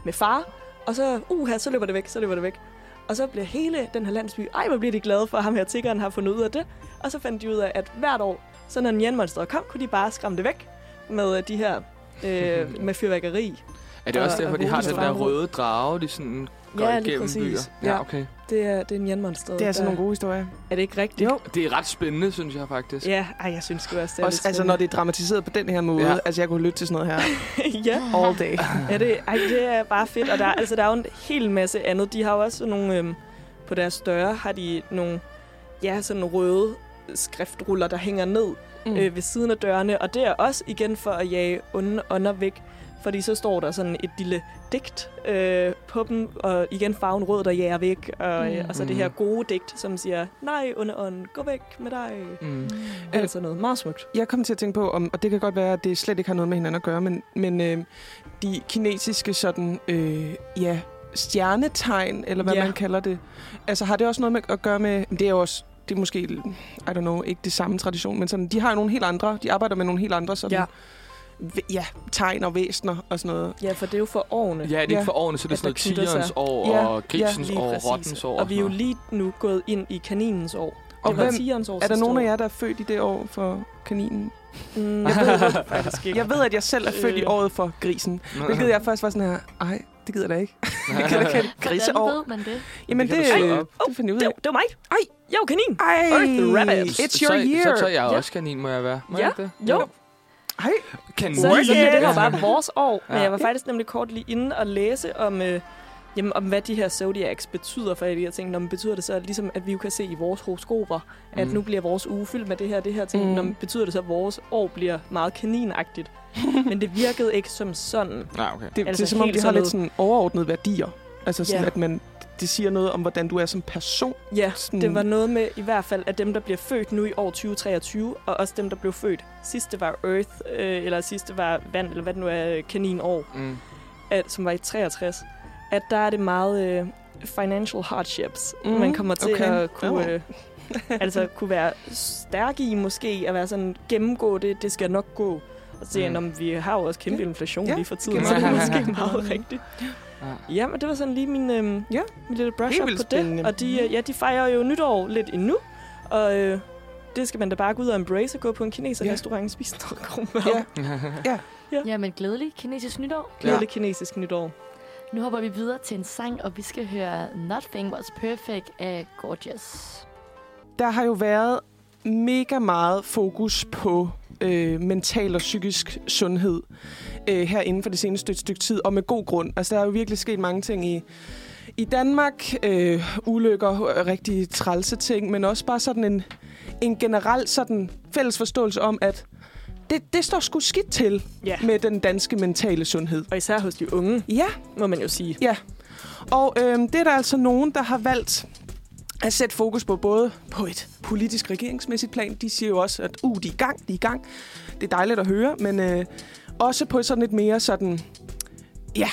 med far. Og så, uh, så løber det væk, så løber det væk. Og så bliver hele den her landsby, ej, hvor bliver de glade for, at ham her tiggeren har fundet ud af det. Og så fandt de ud af, at hvert år, så når Nyan-monsteret kom, kunne de bare skræmme det væk med øh, de her, øh, med fyrværkeri. Er det også Og- derfor, og de har den der røde drage, de sådan går Ja, igennem præcis. byer? Ja. Ja, okay. Det er, det er Nyan-monsteret. Det er altså der- nogle gode historier. Er det ikke rigtigt? Jo. Det er ret spændende, synes jeg faktisk. Ja, ej, jeg synes sgu også, det er Også, altså, når det er dramatiseret på den her måde. Ja. Altså, jeg kunne lytte til sådan noget her ja. all day. Ja, det, ej, det er bare fedt. Og der, er- altså, der er jo en hel masse andet. De har jo også nogle... Øhm, på deres døre har de nogle ja, sådan røde skriftruller, der hænger ned mm. øh, ved siden af dørene. Og det er også igen for at jage onde ånder væk. Fordi så står der sådan et lille digt øh, på dem, og igen farven rød, der jager væk. Og, øh, Mm. og så det her gode digt, som siger, nej, onde ånd, gå væk med dig. Mm. Altså noget meget smukt. Jeg kom til at tænke på, om, og det kan godt være, at det slet ikke har noget med hinanden at gøre, men, men øh, de kinesiske sådan, øh, ja, stjernetegn, eller hvad Ja. man kalder det. Altså har det også noget med at gøre med, det er jo også, det er måske, I don't know, ikke det samme tradition, men sådan, de har jo nogle helt andre, de arbejder med nogle helt andre sådan, Ja. ja, tegn og væsner og sådan noget. Ja, for det er jo for årene. Ja, det er ikke Ja. for årene, så det er sådan noget tigerens år Ja, og ja, grisens Lige år og rottens år. Og vi er jo lige nu gået ind i kaninens år. Og Det var hvem- år Er der nogen af jer, der er født i det år for kaninen? Mm, jeg ved. Jeg ved, at jeg selv er født i Øh. året for grisen. Hvilket jeg først var sådan her, ej, det gider jeg da ikke. Jeg gider ikke have et Hvordan ved man det? Jamen, Det det, kan du det, slå det, det finder ud Det, af. det var mig. Ej. Jeg er jo kanin. Ej, Earth Rabbit. it's så, your year. Så tager jeg Ja. også kanin, må jeg være. Må Ja. jeg det? Jo, Ej, Kanin. så, så det jo bare vores år. Men Ja. jeg var faktisk nemlig kort lige inde og læse om, øh, jamen, om hvad de her zodiacs betyder for alle de her ting. Når man betyder det så, ligesom at vi jo kan se i vores horoskoper, at Mm. nu bliver vores uge fyldt med det her det her ting. Mm. Når man betyder det så, at vores år bliver meget kaninagtigt. Men det virkede ikke som sådan. Nej, okay. det, altså, Altså det er som om, de har lidt sådan overordnede værdier. Altså sådan, Ja. at man, det siger noget om, hvordan du er som person. Ja, Sådan- det var noget med i hvert fald, at dem, der bliver født nu i år 2023, og også dem, der blev født sidste var Earth, øh, eller sidste var vand, eller hvad det nu er, kaninår, Mm. at, som var i 63, at der er det meget øh, financial hardships, Mhm, mm, man kommer til okay. at kunne, Ja. øh, altså kunne være stærk i måske, at være sådan, gennemgå det, det skal nok gå. Og så Mm. mm. vi har jo også kæmpe Ja. inflation Ja. lige for tiden, Ja. så det er måske meget rigtigt. Ja. Ja, men det var sådan lige min, øhm, Ja. min lille brush Helt up vildt på det. spændende. Og de, øh, ja, de fejrer jo nytår lidt endnu. Og øh, det skal man da bare gå ud og embrace og gå på en kineser Ja. restaurant og spise noget god mad. Ja. Ja, men glædelig kinesisk nytår. Glædelig kinesisk nytår. Nu hopper vi videre til en sang, og vi skal høre Nothing Was Perfect af Gorgeous. Der har jo været mega meget fokus på øh, mental og psykisk sundhed øh, her inden for det seneste stykke tid, og med god grund. Altså, der er jo virkelig sket mange ting i, i Danmark. Øh, ulykker, øh, rigtig trælse ting, men også bare sådan en, en generel sådan fælles forståelse om, at det, det står sgu skidt til Ja. med den danske mentale sundhed. Og især hos de unge, Ja, må man jo sige. og øh, det er der altså nogen, der har valgt at sætte fokus på både på et politisk regeringsmæssigt plan. De siger jo også, at uh, de er i gang, de er i gang. Det er dejligt at høre, men øh, også på sådan et mere sådan, ja,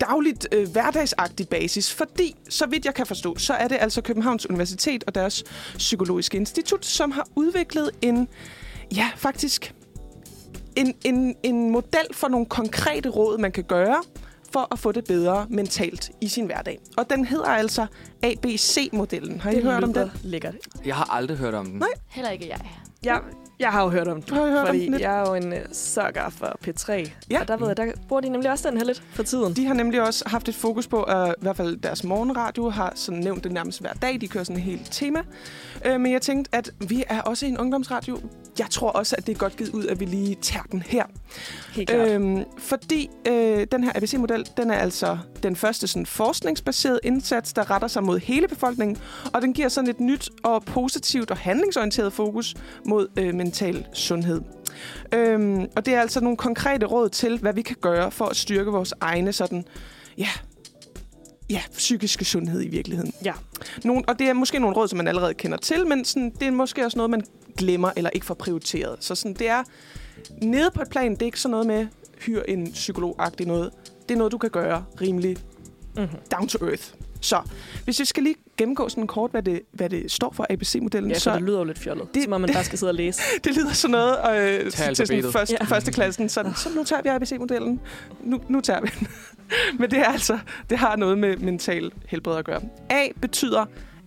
dagligt øh, hverdagsagtig basis. Fordi, så vidt jeg kan forstå, så er det altså Københavns Universitet og deres Psykologiske Institut, som har udviklet en, ja, faktisk en, en, en model for nogle konkrete råd, man kan gøre for at få det bedre mentalt i sin hverdag. Og den hedder altså ABC-modellen. Har I det hørt om den? lækkert. Jeg har aldrig hørt om den. Nej. Heller ikke jeg. Jeg, jeg har jo hørt om den. Har I hørt om fordi den lidt? jeg er jo en uh, sucker for P3. Ja. Og der ved jeg, der bruger de nemlig også den her lidt for tiden. De har nemlig også haft et fokus på, at i hvert fald deres morgenradio har sådan nævnt det nærmest hver dag. De kører sådan et helt tema. Øh, men jeg tænkte, at vi er også en ungdomsradio. Jeg tror også, at det er godt givet ud, at vi lige tager den her. Helt klart. Øhm, fordi øh, den her ABC-model, den er altså den første sådan, forskningsbaserede indsats, der retter sig mod hele befolkningen, og den giver sådan et nyt og positivt og handlingsorienteret fokus mod øh, mental sundhed. Øhm, og det er altså nogle konkrete råd til, hvad vi kan gøre for at styrke vores egne sådan, ja, ja, psykiske sundhed i virkeligheden. Ja. Nogle, og det er måske nogle råd, som man allerede kender til, men sådan, det er måske også noget, man glemmer eller ikke får prioriteret. Så sådan, det er nede på et plan, det er ikke sådan noget med, hyr en psykolog-agtig noget. Det er noget, du kan gøre rimelig Mm-hmm. down to earth. Så hvis vi skal lige gennemgå sådan kort, hvad det, hvad det står for ABC-modellen, Ja, så det lyder jo lidt fjollet. Det- som om man bare skal sidde og læse. det lyder sådan noget øh, til, sådan Ja. ja. første klassen. Sådan, så nu tager vi ABC-modellen. Nu, nu tager vi den. Men det er altså, det har noget med mental helbred at gøre. A betyder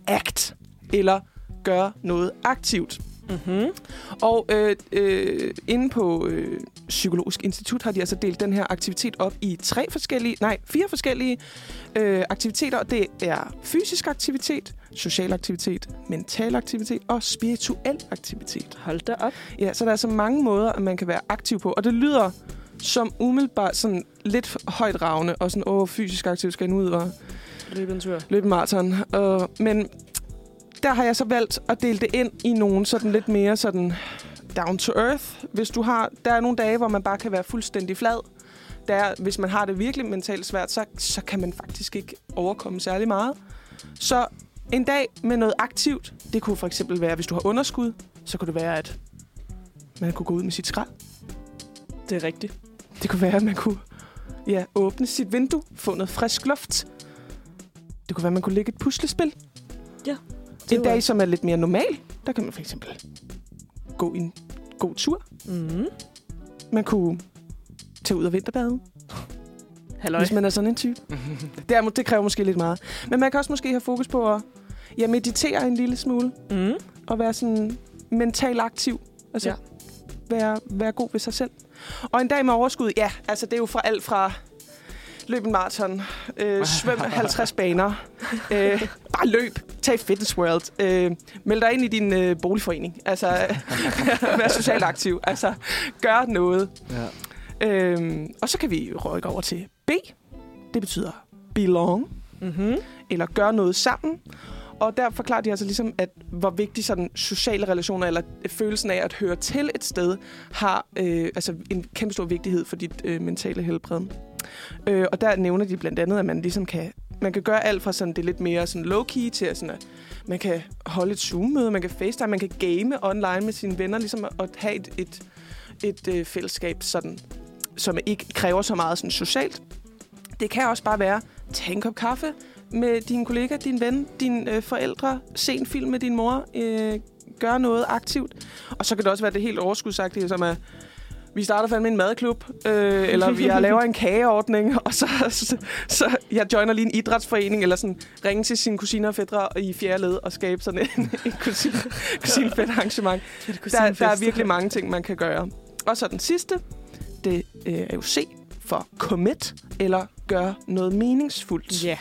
act, eller gør noget aktivt. Mm-hmm. Og øh, øh, inde på øh, Psykologisk Institut har de altså delt den her aktivitet op i tre forskellige, nej, fire forskellige øh, aktiviteter. Det er fysisk aktivitet, social aktivitet, mental aktivitet og spirituel aktivitet. Hold da op. Ja, så der er så mange måder, at man kan være aktiv på. Og det lyder som umiddelbart sådan lidt højt ravne, og sådan, åh, fysisk aktiv skal jeg nu ud og Løb en tur. løbe en maraton. Uh, men der har jeg så valgt at dele det ind i nogle sådan lidt mere sådan down to earth. Hvis du har, der er nogle dage, hvor man bare kan være fuldstændig flad. Der, hvis man har det virkelig mentalt svært, så, så kan man faktisk ikke overkomme særlig meget. Så en dag med noget aktivt, det kunne for eksempel være, hvis du har underskud, så kunne det være, at man kunne gå ud med sit skrald. Det er rigtigt. Det kunne være, at man kunne ja, åbne sit vindue, få noget frisk luft. Det kunne være, at man kunne lægge et puslespil. Ja. En dag, som er lidt mere normal, der kan man for eksempel gå en god tur. Mm. Man kunne tage ud og vinterbade, Halløj. hvis man er sådan en type. det, er, det kræver måske lidt meget. Men man kan også måske have fokus på at ja, meditere en lille smule, Mm. og være sådan mentalt aktiv. Altså ja. være, være god ved sig selv. Og en dag med overskud, ja, altså det er jo fra alt fra løb en maraton, øh, svøm 50 baner, øh, bare løb, tag Fitness World, øh, meld dig ind i din øh, boligforening, altså vær socialt aktiv, altså gør noget. Ja. Øh, og så kan vi rykke over til B, det betyder belong Mm-hmm. eller gøre noget sammen. Og der forklarer de altså ligesom, at hvor vigtig sådan sociale relationer, eller følelsen af at høre til et sted, har øh, altså en kæmpe stor vigtighed for dit øh, mentale helbred. Øh, og der nævner de blandt andet, at man ligesom kan, man kan gøre alt fra sådan det lidt mere sådan low-key til at, sådan at man kan holde et Zoom-møde, man kan FaceTime, man kan game online med sine venner, ligesom at have et, et, et øh, fællesskab, sådan, som ikke kræver så meget sådan socialt. Det kan også bare være, tag en kop kaffe, med din kollega, din ven, dine øh, forældre, se en film med din mor, øh, gøre noget aktivt. Og så kan det også være det helt overskudsagtige, som er, vi starter fandme en madklub, øh, eller vi laver en kageordning, og så, så, så jeg joiner lige en idrætsforening, eller sådan ringe til sine kusiner og fædre i fjerde led og skabe sådan en, en kusine, kusinefedt arrangement. Der, der er virkelig mange ting, man kan gøre. Og så den sidste, det øh, er jo C for commit, eller gør noget meningsfuldt. Ja.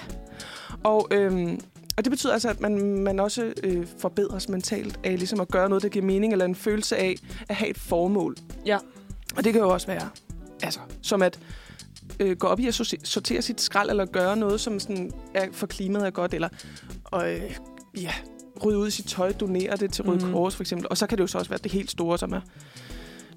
Og, øhm, og det betyder altså, at man, man også øh, forbedres mentalt af ligesom at gøre noget, der giver mening, eller en følelse af at have et formål. Ja. Og det kan jo også være, altså, som at øh, gå op i at sortere sit skrald, eller gøre noget, som sådan er for klimaet er godt, eller og, øh, ja, rydde ud i sit tøj, donere det til Røde Mhm. Kors for eksempel. Og så kan det jo så også være det helt store, som er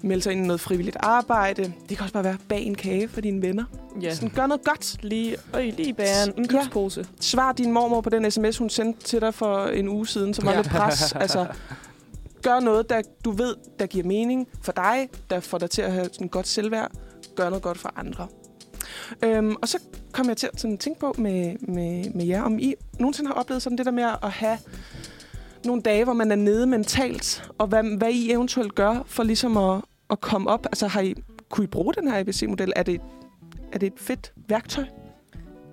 melde sig ind i noget frivilligt arbejde. Det kan også bare være bag en kage for dine venner. Ja. Sådan, gør noget godt. Lige, øj, lige bære en indkøbspose. Svar din mormor på den sms, hun sendte til dig for en uge siden, som var lidt pres. altså, gør noget, der du ved, der giver mening for dig, der får dig til at have sådan godt selvværd. Gør noget godt for andre. Øhm, og så kom jeg til at sådan tænke på med, med, med jer, om I nogensinde har oplevet sådan det der med at have nogle dage, hvor man er nede mentalt, og hvad, hvad I eventuelt gør for ligesom at, at komme op. Altså, har I, kunne I bruge den her ABC-model? Er det, er det et fedt værktøj?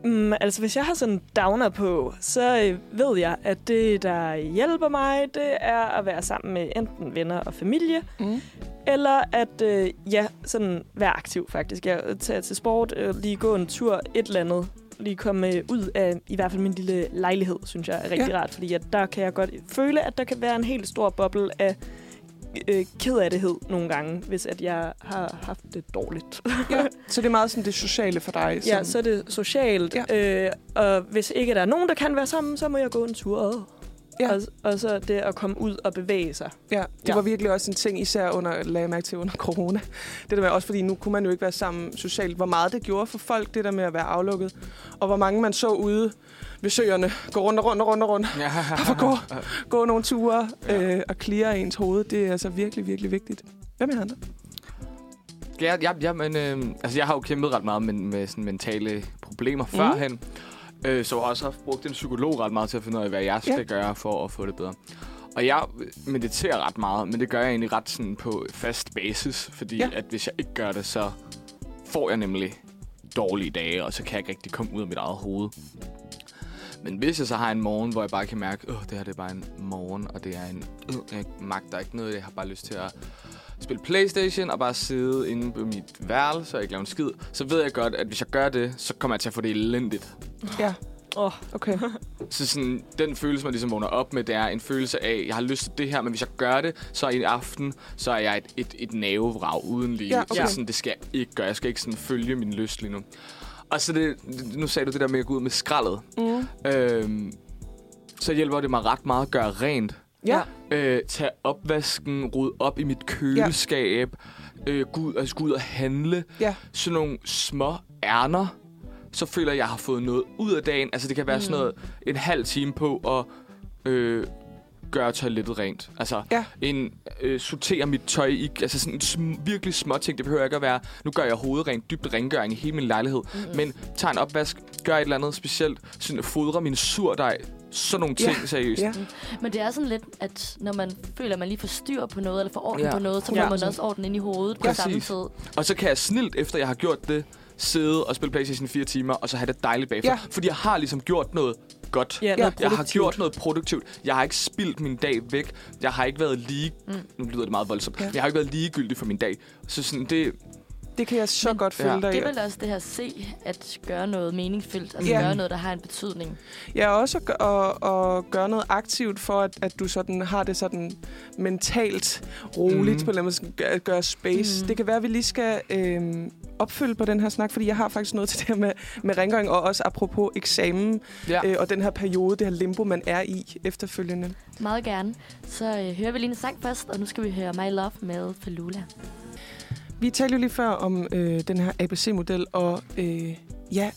Mm, altså, hvis jeg har sådan downer på, så øh, ved jeg, at det, der hjælper mig, det er at være sammen med enten venner og familie, Mm. eller at øh, ja, sådan være aktiv faktisk. Jeg tager til sport, øh, lige gå en tur, et eller andet. Lige komme øh, ud af i hvert fald min lille lejlighed, synes jeg er rigtig Ja. rart. Fordi at der kan jeg godt føle, at der kan være en helt stor boble af øh, kedattighed nogle gange, hvis at jeg har haft det dårligt. Ja, så det er meget sådan det sociale for dig. Ja, som- så er det socialt. Ja. Øh, og hvis ikke der er nogen, der kan være sammen, så må jeg gå en tur. Ja. Og, og så det at komme ud og bevæge sig. Ja, det Ja. ja. var virkelig også en ting, især under, lagde jeg mærke til under corona. Det der med, også fordi nu kunne man jo ikke være sammen socialt. Hvor meget det gjorde for folk, det der med at være aflukket. Og hvor mange man så ude ved søerne. Gå rundt og rundt og rundt og rundt. Ja. Bare gå, gå nogle ture øh, og clear ens hoved. Det er altså virkelig, virkelig vigtigt. Hvad med andre? Ja, ja, ja men, øh, altså, jeg har jo kæmpet ret meget med, med sådan mentale problemer mm. førhen. Øh, så jeg har også haft brugt en psykolog ret meget til at finde ud af, hvad jeg skal Ja. ja. gøre for at få det bedre. Og jeg mediterer ret meget, men det gør jeg egentlig ret sådan på fast basis. Fordi Ja. ja. at hvis jeg ikke gør det, så får jeg nemlig dårlige dage, og så kan jeg ikke rigtig komme ud af mit eget hoved. Men hvis jeg så har en morgen, hvor jeg bare kan mærke, at det her det er bare en morgen, og det er en... Øh, jeg magter ikke noget, jeg har bare lyst til at spille Playstation og bare sidde inde på mit værelse og ikke lave en skid, så ved jeg godt, at hvis jeg gør det, så kommer jeg til at få det elendigt. Ja, Åh, okay. Så sådan, den følelse, man ligesom vågner op med, det er en følelse af, jeg har lyst til det her, men hvis jeg gør det, så i aften, så er jeg et, et, et navevrag uden liv. Ja, okay. Så sådan, det skal jeg ikke gøre. Jeg skal ikke sådan følge min lyst lige nu. Og så det, nu sagde du det der med at gå ud med skraldet. Mm. Øhm, så hjælper det mig ret meget at gøre rent. Ja. Øh, tage opvasken, rydde op i mit køleskab, ja. øh, gå, ud, altså, gå ud og handle. Ja. Sådan nogle små ærner. Så føler jeg, at jeg har fået noget ud af dagen. Altså det kan være mm. sådan noget en halv time på at øh, gøre toilettet rent. Altså Ja. en øh, sortere mit tøj i. Altså sådan sm- virkelig små ting. Det behøver ikke at være, nu gør jeg hovedet rent, dybt rengøring i hele min lejlighed. Mm. Men tag en opvask, gør et eller andet specielt. Sådan fodre min surdej sådan nogle Ja. ting, seriøst. Ja. Men det er sådan lidt, at når man føler, at man lige får styr på noget, eller får orden Ja. på noget, så Ja. får man også orden ind i hovedet på Præcis. samme tid. Og så kan jeg snilt, efter jeg har gjort det, sidde og spille Playstation i fire timer, og så have det dejligt bagefter. Ja. Fordi jeg har ligesom gjort noget godt. Ja, noget Jeg har gjort noget produktivt. Jeg har ikke spildt min dag væk. Jeg har ikke været lige... Mm. Nu lyder det meget voldsomt. Ja. Jeg har ikke været ligegyldig for min dag. Så sådan, det... Det kan jeg så Men- godt følge Ja. dig Det er vel også det her se, at gøre noget meningsfyldt, altså Ja. gøre noget, der har en betydning. Ja, også at, at, at gøre noget aktivt for, at, at du sådan har det sådan mentalt roligt, mm. på en eller anden måde, gør, gøre space. Mm. Det kan være, at vi lige skal øhm, opfylde på den her snak, fordi jeg har faktisk noget til det her med, med rengøring, og også apropos eksamen, Ja. øh, og den her periode, det her limbo, man er i efterfølgende. Meget gerne. Så øh, hører vi lige en sang først, og nu skal vi høre My Love med Falula. Vi talte jo lige før om øh, den her ABC-model, og øh, ja,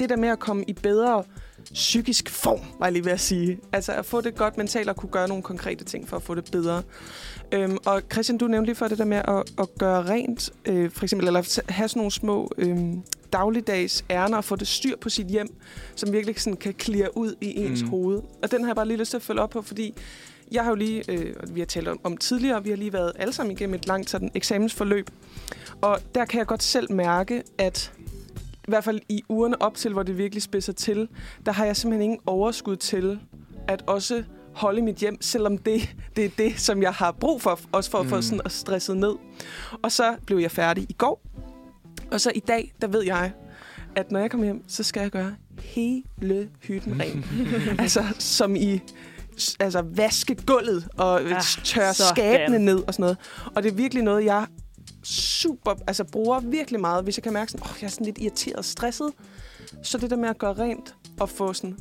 det der med at komme i bedre psykisk form, var jeg lige ved at sige. Altså at få det godt mentalt og kunne gøre nogle konkrete ting for at få det bedre. Øhm, og Christian, du nævnte lige før det der med at, at gøre rent, øh, for eksempel, eller have sådan nogle små øh, dagligdags ærner og få det styr på sit hjem, som virkelig sådan kan klire ud i ens Mm. hoved. Og den har jeg bare lige lyst til at følge op på, fordi jeg har jo lige, øh, vi har talt om, om tidligere, vi har lige været alle sammen igennem et langt sådan, eksamensforløb. Og der kan jeg godt selv mærke, at i hvert fald i ugerne op til, hvor det virkelig spidser til, der har jeg simpelthen ingen overskud til at også holde mit hjem, selvom det, det er det, som jeg har brug for, også for at få Mm. sådan at stresset ned. Og så blev jeg færdig i går. Og så i dag, der ved jeg, at når jeg kommer hjem, så skal jeg gøre hele hytten ren. altså, som i altså, vaske gulvet og Ah, ah, tørre skabene ned og sådan noget. Og det er virkelig noget, jeg super, altså bruger virkelig meget, hvis jeg kan mærke sådan, åh, jeg er sådan lidt irriteret og stresset. Så det der med at gøre rent og få sådan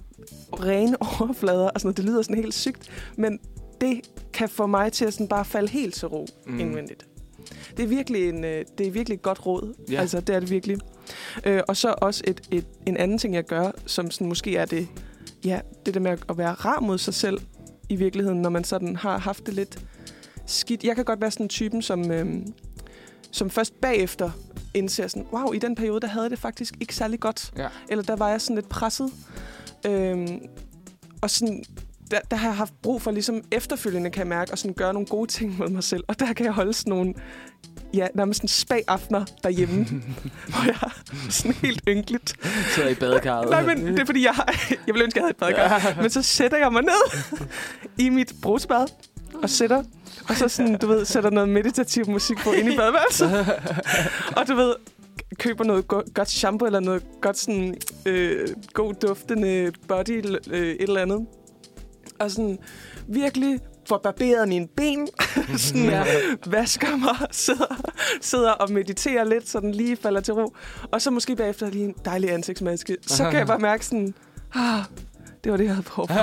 rene overflader og sådan noget, det lyder sådan helt sygt, men det kan få mig til at sådan bare falde helt til ro Mm. mm. indvendigt. Det er virkelig en, øh, det er virkelig et godt råd. Ja. Altså, det er det virkelig. Øh, og så også et, et, en anden ting, jeg gør, som sådan måske er det, ja, det der med at være rar mod sig selv i virkeligheden, når man sådan har haft det lidt skidt. Jeg kan godt være sådan typen, som, øhm, som først bagefter indser sådan, wow, i den periode, der havde jeg det faktisk ikke særlig godt. Ja. Eller der var jeg sådan lidt presset. Øhm, og sådan, der, der har jeg haft brug for ligesom efterfølgende, kan jeg mærke, at sådan gøre nogle gode ting mod mig selv. Og der kan jeg holde sådan nogle, ja, nærmest sådan spag-aftener derhjemme, hvor jeg sådan helt ynkeligt. Sidder i badekarret. Nej, men det er fordi, jeg, har, jeg vil ønske, jeg havde et badekar. Men så sætter jeg mig ned i mit brugsbad og sætter, og så sådan, du ved, sætter noget meditativ musik på ind i badeværelset. og du ved, køber noget go- godt shampoo eller noget godt sådan øh, god duftende body øh, et eller andet. Og sådan virkelig får barberet mine ben, sådan, ja. vasker mig, sidder, sidder og mediterer lidt, så den lige falder til ro. Og så måske bagefter lige en dejlig ansigtsmaske. Så kan jeg bare mærke sådan, ah, det var det, jeg havde behov for.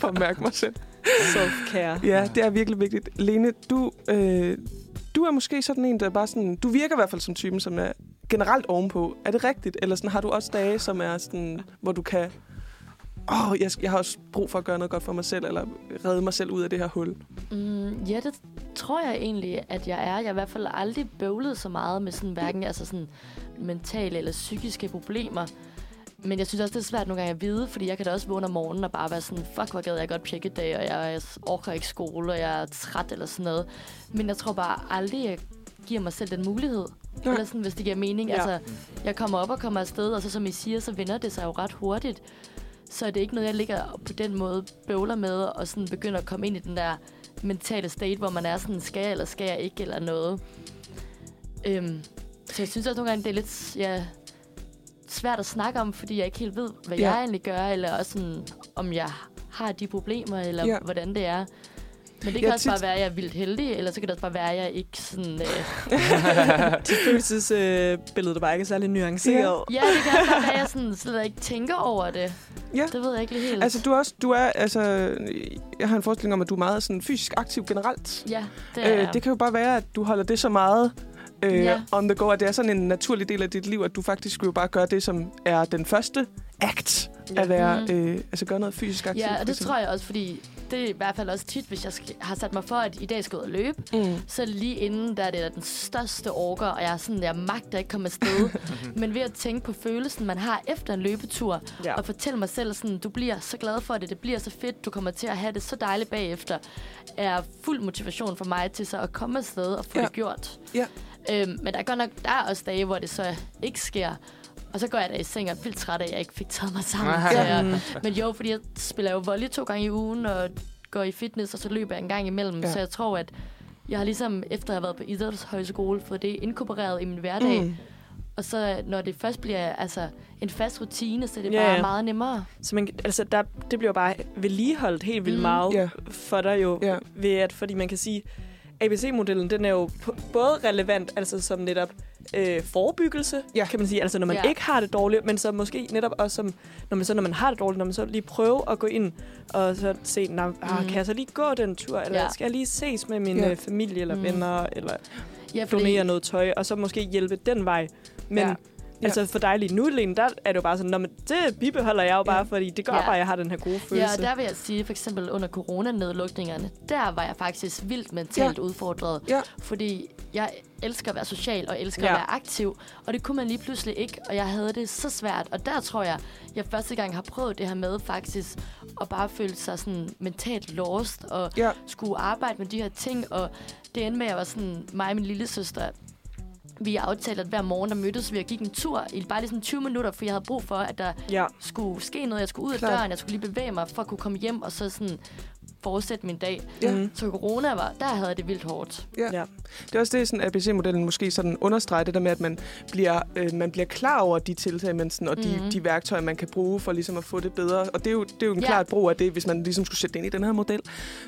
For at mærke mig selv. Self-care. Ja, det er virkelig vigtigt. Lene, du, øh, du er måske sådan en, der bare sådan... Du virker i hvert fald som typen, som er generelt ovenpå. Er det rigtigt? Eller sådan, har du også dage, som er sådan, hvor du kan... Åh, oh, jeg, jeg har også brug for at gøre noget godt for mig selv, eller redde mig selv ud af det her hul. Mm, ja, det tror jeg egentlig, at jeg er. Jeg har i hvert fald aldrig bøvlet så meget med sådan, hverken altså sådan mentale eller psykiske problemer. Men jeg synes også, det er svært nogle gange at vide, fordi jeg kan da også vågne om morgenen og bare være sådan, fuck, hvor gad jeg godt pjekke i dag, og jeg orker ikke skole, og jeg er træt eller sådan noget. Men jeg tror bare aldrig, jeg giver mig selv den mulighed. Nej. Eller sådan, hvis det giver mening. Ja. Ja. Altså, jeg kommer op og kommer afsted, og så som I siger, så vender det sig jo ret hurtigt. Så er det ikke noget, jeg ligger på den måde bøvler med, og sådan begynder at komme ind i den der mentale state, hvor man er sådan, skal jeg eller skal jeg ikke, eller noget. Øhm, så jeg synes også nogle gange, det er lidt ja, svært at snakke om, fordi jeg ikke helt ved, hvad Ja. ja. jeg egentlig gør, eller også sådan, om jeg har de problemer, eller Ja. ja. hvordan det er. Men det Ja, kan også tit- bare være, at jeg er vildt heldig, eller så kan det også bare være, at jeg ikke sådan... Øh, Dit følelsesbillede, der bare ikke er særlig nuanceret. ja, det kan også bare være, at jeg sådan, slet ikke tænker over det. Ja. Det ved jeg ikke lige helt. Altså, du er også... Du er, altså, jeg har en forestilling om, at du er meget sådan, fysisk aktiv generelt. ja, det er Øh, det kan jo bare være, at du holder det så meget øh, Ja. on the go, at det er sådan en naturlig del af dit liv, at du faktisk jo bare gør det, som er den første act Ja. at være, Mhm. øh, altså gøre noget fysisk aktivt. Ja, og det tror jeg også, fordi det er i hvert fald også tit, hvis jeg skal, har sat mig for, at i dag skal ud og løbe, Mm. så lige inden, der er det den største orker, og jeg er sådan, jeg magter ikke komme afsted. Men ved at tænke på følelsen, man har efter en løbetur, Ja. og fortælle mig selv sådan, du bliver så glad for det, det bliver så fedt, du kommer til at have det så dejligt bagefter, er fuld motivation for mig til så at komme afsted og få ja. det gjort. Ja. Øhm, men der er godt nok, der er også dage, hvor det så ikke sker. Og så går jeg da i seng og er vildt træt af, at jeg ikke fik taget mig sammen. Jeg, Mm. men jo, fordi jeg spiller jo volley to gange i ugen, og går i fitness, og så løber jeg en gang imellem. Ja. Så jeg tror, at jeg har ligesom, efter at have været på idrætshøjskole, fået det inkorporeret i min hverdag. Mm. Og så når det først bliver altså, en fast rutine, så er det Ja, bare meget nemmere. Så man, altså, der, det bliver bare vedligeholdt helt vildt Mm. meget Ja. for dig jo. Ja. Ved at, fordi man kan sige, ABC-modellen, den er jo både relevant, altså som netop øh, forebyggelse, Ja. kan man sige, altså når man Ja. ikke har det dårligt, men så måske netop også som, når man så når man har det dårligt, når man så lige prøve at gå ind og så se, nah, ah, Mm. kan jeg så lige gå den tur, eller Ja. skal jeg lige ses med min Ja. ja. familie eller Mm. venner, eller Ja, donere noget tøj, og så måske hjælpe den vej. Men Ja. Ja. altså for dig lige nu, Lene, der er det jo bare sådan, "Nå, men det bibeholder jeg jo bare, Ja. fordi det gør Ja. bare, at jeg har den her gode Ja, følelse. og der vil jeg sige, for eksempel under coronanedlukningerne, der var jeg faktisk vildt mentalt ja. udfordret. Ja. Fordi jeg elsker at være social og elsker Ja. at være aktiv, og det kunne man lige pludselig ikke, og jeg havde det så svært. Og der tror jeg, jeg første gang har prøvet det her med faktisk at bare føle sig sådan mentalt lost, og Ja. skulle arbejde med de her ting, og det endte med, at jeg var sådan, mig og min lille søster, vi aftalte, at hver morgen der mødtes vi og gik en tur i bare lige sådan 20 minutter, for jeg havde brug for, at der Ja. skulle ske noget. Jeg skulle ud af Klart. døren, jeg skulle lige bevæge mig for at kunne komme hjem og så sådan fortsætte min dag. Ja. Så corona var, der havde jeg det vildt hårdt. Ja. Det er også det, sådan ABC-modellen måske sådan understreger det der med, at man bliver, øh, man bliver klar over de tiltag, man sådan, og de, Mhm. de værktøjer, man kan bruge for ligesom at få det bedre. Og det er jo, det er jo en Ja. klart brug af det, hvis man ligesom skulle sætte det ind i den her model.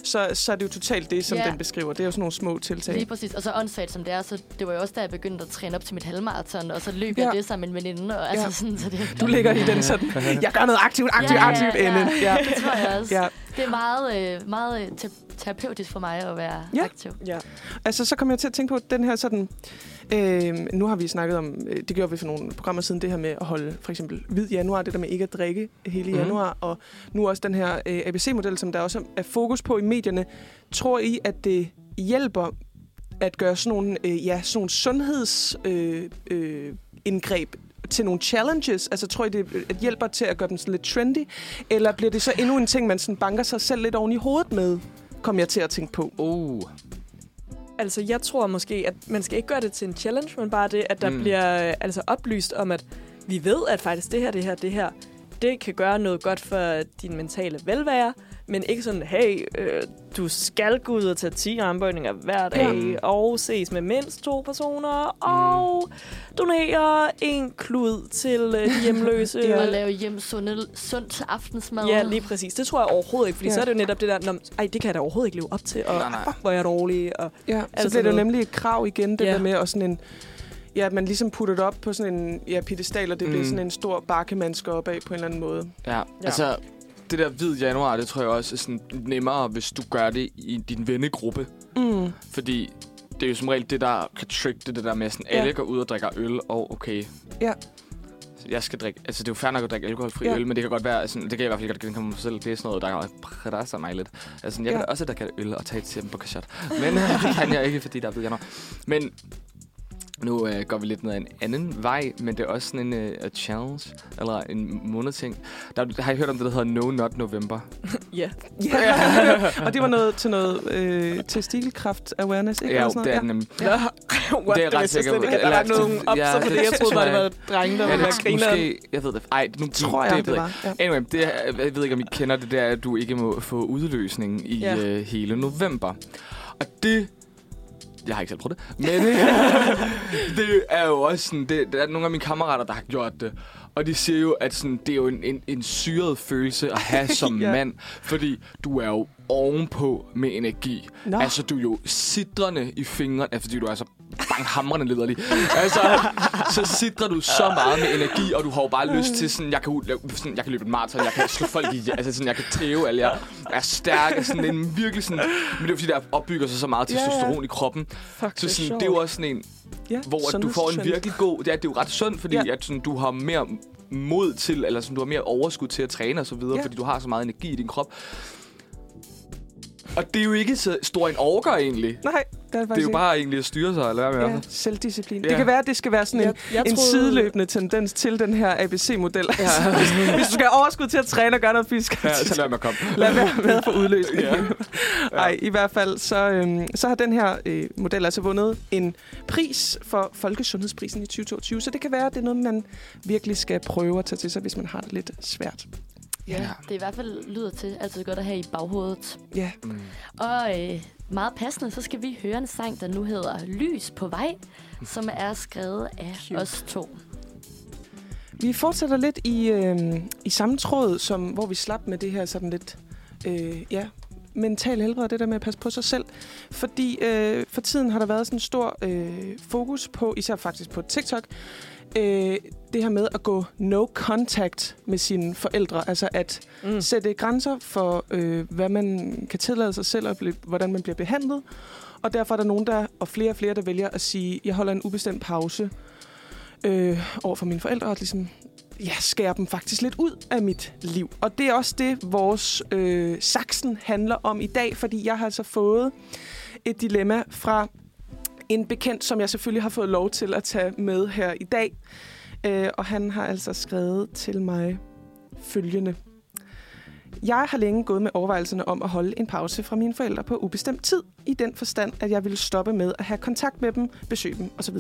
Så, så er det jo totalt det, som Ja. den beskriver. Det er jo sådan nogle små tiltag. Lige præcis. Og så åndssvagt som det er, så det var jo også da jeg begyndte at træne op til mit halvmarathon, og så løb Ja. jeg det sammen med en veninde. Og altså Ja. sådan, så det, Du ligger i den sådan, jeg gør noget aktivt, aktivt, Ja, ja, aktivt ja. ende. Ja. det tror jeg også. Ja. Det er meget, øh, meget te- terapeutisk for mig at være Ja. aktiv. Ja. Altså, så kom jeg til at tænke på den her sådan... Øh, nu har vi snakket om, øh, det gjorde vi for nogle programmer siden, det her med at holde for eksempel hvid januar, det der med ikke at drikke hele Mhm. januar, og nu også den her øh, ABC-model, som der også er fokus på i medierne. Tror I, at det hjælper at gøre sådan nogle, øh, ja, sådan nogle sundhedsindgreb øh, øh, indgreb til nogle challenges? Altså tror I, det at hjælper til at gøre dem sådan lidt trendy? Eller bliver det så endnu en ting, man sådan banker sig selv lidt oven i hovedet med? Kom jeg til at tænke på. Uh. Altså, jeg tror måske, at man skal ikke gøre det til en challenge, men bare det, at der Mm. bliver øh, altså oplyst om, at vi ved, at faktisk det her, det her, det her, det kan gøre noget godt for din mentale velvære, men ikke sådan, hey, øh, du skal gå ud og tage 10 armbøjninger hver dag, Ja. og ses med mindst to personer, og donere en klud til øh, de hjemløse. Og ja. lave hjem sunde, sundt aftensmad. Ja, lige præcis. Det tror jeg overhovedet ikke, fordi Ja. så er det jo netop det der, "Nå, ej, det kan jeg da overhovedet ikke leve op til, og Nej, nej. fuck, hvor er jeg dårlig, og Ja, så Altså bliver det jo nemlig et krav igen, det Ja. der med at sådan en... Ja, at man ligesom putter det op på sådan en ja, pedestal, og det mm. bliver Mm. sådan en stor bakke, man skal op af på en eller anden måde. Ja, ja, altså det der hvid januar, det tror jeg også er sådan nemmere, hvis du gør det i din vennegruppe. Mm. Fordi det er jo som regel det, der kan trick det, det der med, sådan, Ja. alle går ud og drikker øl, og okay, Ja. jeg skal drikke, altså det er jo fair nok at drikke alkoholfri Ja. øl, men det kan godt være, sådan, det kan jeg i hvert fald godt genkende mig selv, det er sådan noget, der presser mig lidt. Altså, jeg Ja. vil da også drikke øl og tage et tempo shot. Men øh, det kan jeg ikke, fordi der er hvid januar. Men nu øh, går vi lidt ned ad en anden vej, men det er også sådan en øh, challenge, eller en månedting. Der, har I hørt om det, der hedder No Not November? ja. Ja. og det var noget til noget øh, testikelkraft awareness, ikke? Ja, jo, det er noget? nemlig. Nå, what, Det er ret vidste jeg sikker slet på. ikke, at der nogen op, Ja, så det jeg troede bare, det var drenge, der Ja, ville være det, grineren. måske, jeg ved det. Ej, nu, Tror jeg, det, det var. Ja. Anyway, det er, jeg ved ikke, om I kender det, det er, at du ikke må få udløsning i Ja. øh, hele november. Og det... Jeg har ikke selv prøvet det, men det er jo også sådan, det, det er nogle af mine kammerater, der har gjort det. Og de siger jo, at sådan, det er jo en, en, en syret følelse at have som ja. mand, fordi du er jo ovenpå med energi. Nå. Altså, du er jo sidrende i fingrene, fordi du er så banghamrende liderlig. Altså, så sidder du så meget med energi, og du har jo bare lyst til sådan, jeg kan, sådan, jeg kan løbe en maraton, jeg kan slå folk i, altså sådan, jeg kan tæve alle, jeg er stærk, og sådan en virkelig sådan, men det er fordi, der opbygger sig så meget Ja, ja. testosteron i kroppen, Fuck, så sådan, det er jo også sådan en, Ja, hvor at du får en virkelig god... Det er, det er jo ret sundt, fordi ja. at sådan, du har mere mod til, eller sådan, du har mere overskud til at træne og så videre, ja. fordi du har så meget energi i din krop. Og det er jo ikke så stor en orker egentlig. Nej, det er det Det er jo bare egentlig at styre sig, eller hvad med Ja, det? selvdisciplin. Ja. Det kan være, at det skal være sådan en, Jeg, jeg en troede- sideløbende tendens til den her ABC-model. Ja. Hvis du skal have overskud til at træne og gøre noget fysisk, Ja, så lad mig komme. lad være med at få udløsning. Ja. Nej, i hvert fald, så, øhm, så har den her øh, model altså vundet en pris for Folkesundhedsprisen i 2022. Så det kan være, at det er noget, man virkelig skal prøve at tage til sig, hvis man har det lidt svært. Ja, det er i hvert fald lyder til altid godt at have i baghovedet. Ja, Mm. Og øh, meget passende, så skal vi høre en sang, der nu hedder Lys på vej, som er skrevet af Cute. os to. vi fortsætter lidt i, øh, i samme tråd, som, hvor vi slap med det her sådan lidt... Øh, ja, mental helbred, det der med at passe på sig selv. Fordi øh, for tiden har der været sådan en stor øh, fokus på, især faktisk på TikTok, øh, det her med at gå no contact med sine forældre. Altså at Mm. sætte grænser for, øh, hvad man kan tillade sig selv, og blive, hvordan man bliver behandlet. Og derfor er der nogen, der, og flere og flere, der vælger at sige, jeg holder en ubestemt pause øh, over for mine forældre, og ligesom ja, skærer dem faktisk lidt ud af mit liv. Og det er også det, vores øh, saksen handler om i dag, fordi jeg har altså fået et dilemma fra en bekendt, som jeg selvfølgelig har fået lov til at tage med her i dag. Øh, og han har altså skrevet til mig følgende. Jeg har længe gået med overvejelserne om at holde en pause fra mine forældre på ubestemt tid, i den forstand, at jeg ville stoppe med at have kontakt med dem, besøge dem osv.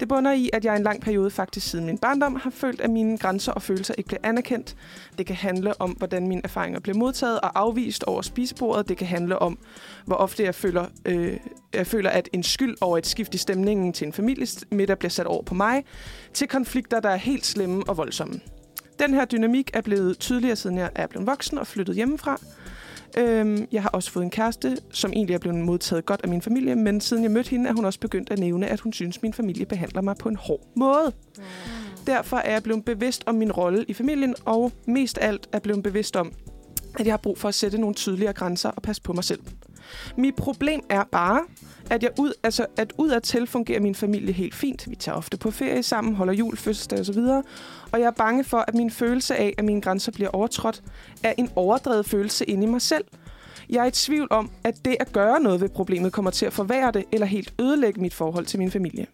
Det bunder i, at jeg en lang periode faktisk siden min barndom har følt, at mine grænser og følelser ikke blev anerkendt. Det kan handle om, hvordan mine erfaringer blev modtaget og afvist over spisebordet. Det kan handle om, hvor ofte jeg føler, øh, jeg føler, at en skyld over et skift i stemningen til en familiemiddag bliver sat over på mig, til konflikter, der er helt slemme og voldsomme. Den her dynamik er blevet tydeligere, siden jeg er blevet voksen og flyttet hjemmefra. Øhm, jeg har også fået en kæreste, som egentlig er blevet modtaget godt af min familie, men siden jeg mødte hende, er hun også begyndt at nævne, at hun synes, at min familie behandler mig på en hård måde. Derfor er jeg blevet bevidst om min rolle i familien, og mest alt er blevet bevidst om, at jeg har brug for at sætte nogle tydeligere grænser og passe på mig selv. Mit problem er bare, at, jeg ud, altså, at udadtil fungerer min familie helt fint. Vi tager ofte på ferie sammen, holder jul, fødselsdag osv. Og jeg er bange for, at min følelse af, at mine grænser bliver overtrådt, er en overdrevet følelse inde i mig selv. Jeg er i tvivl om, at det at gøre noget ved problemet kommer til at forværre det, eller helt ødelægge mit forhold til min familie.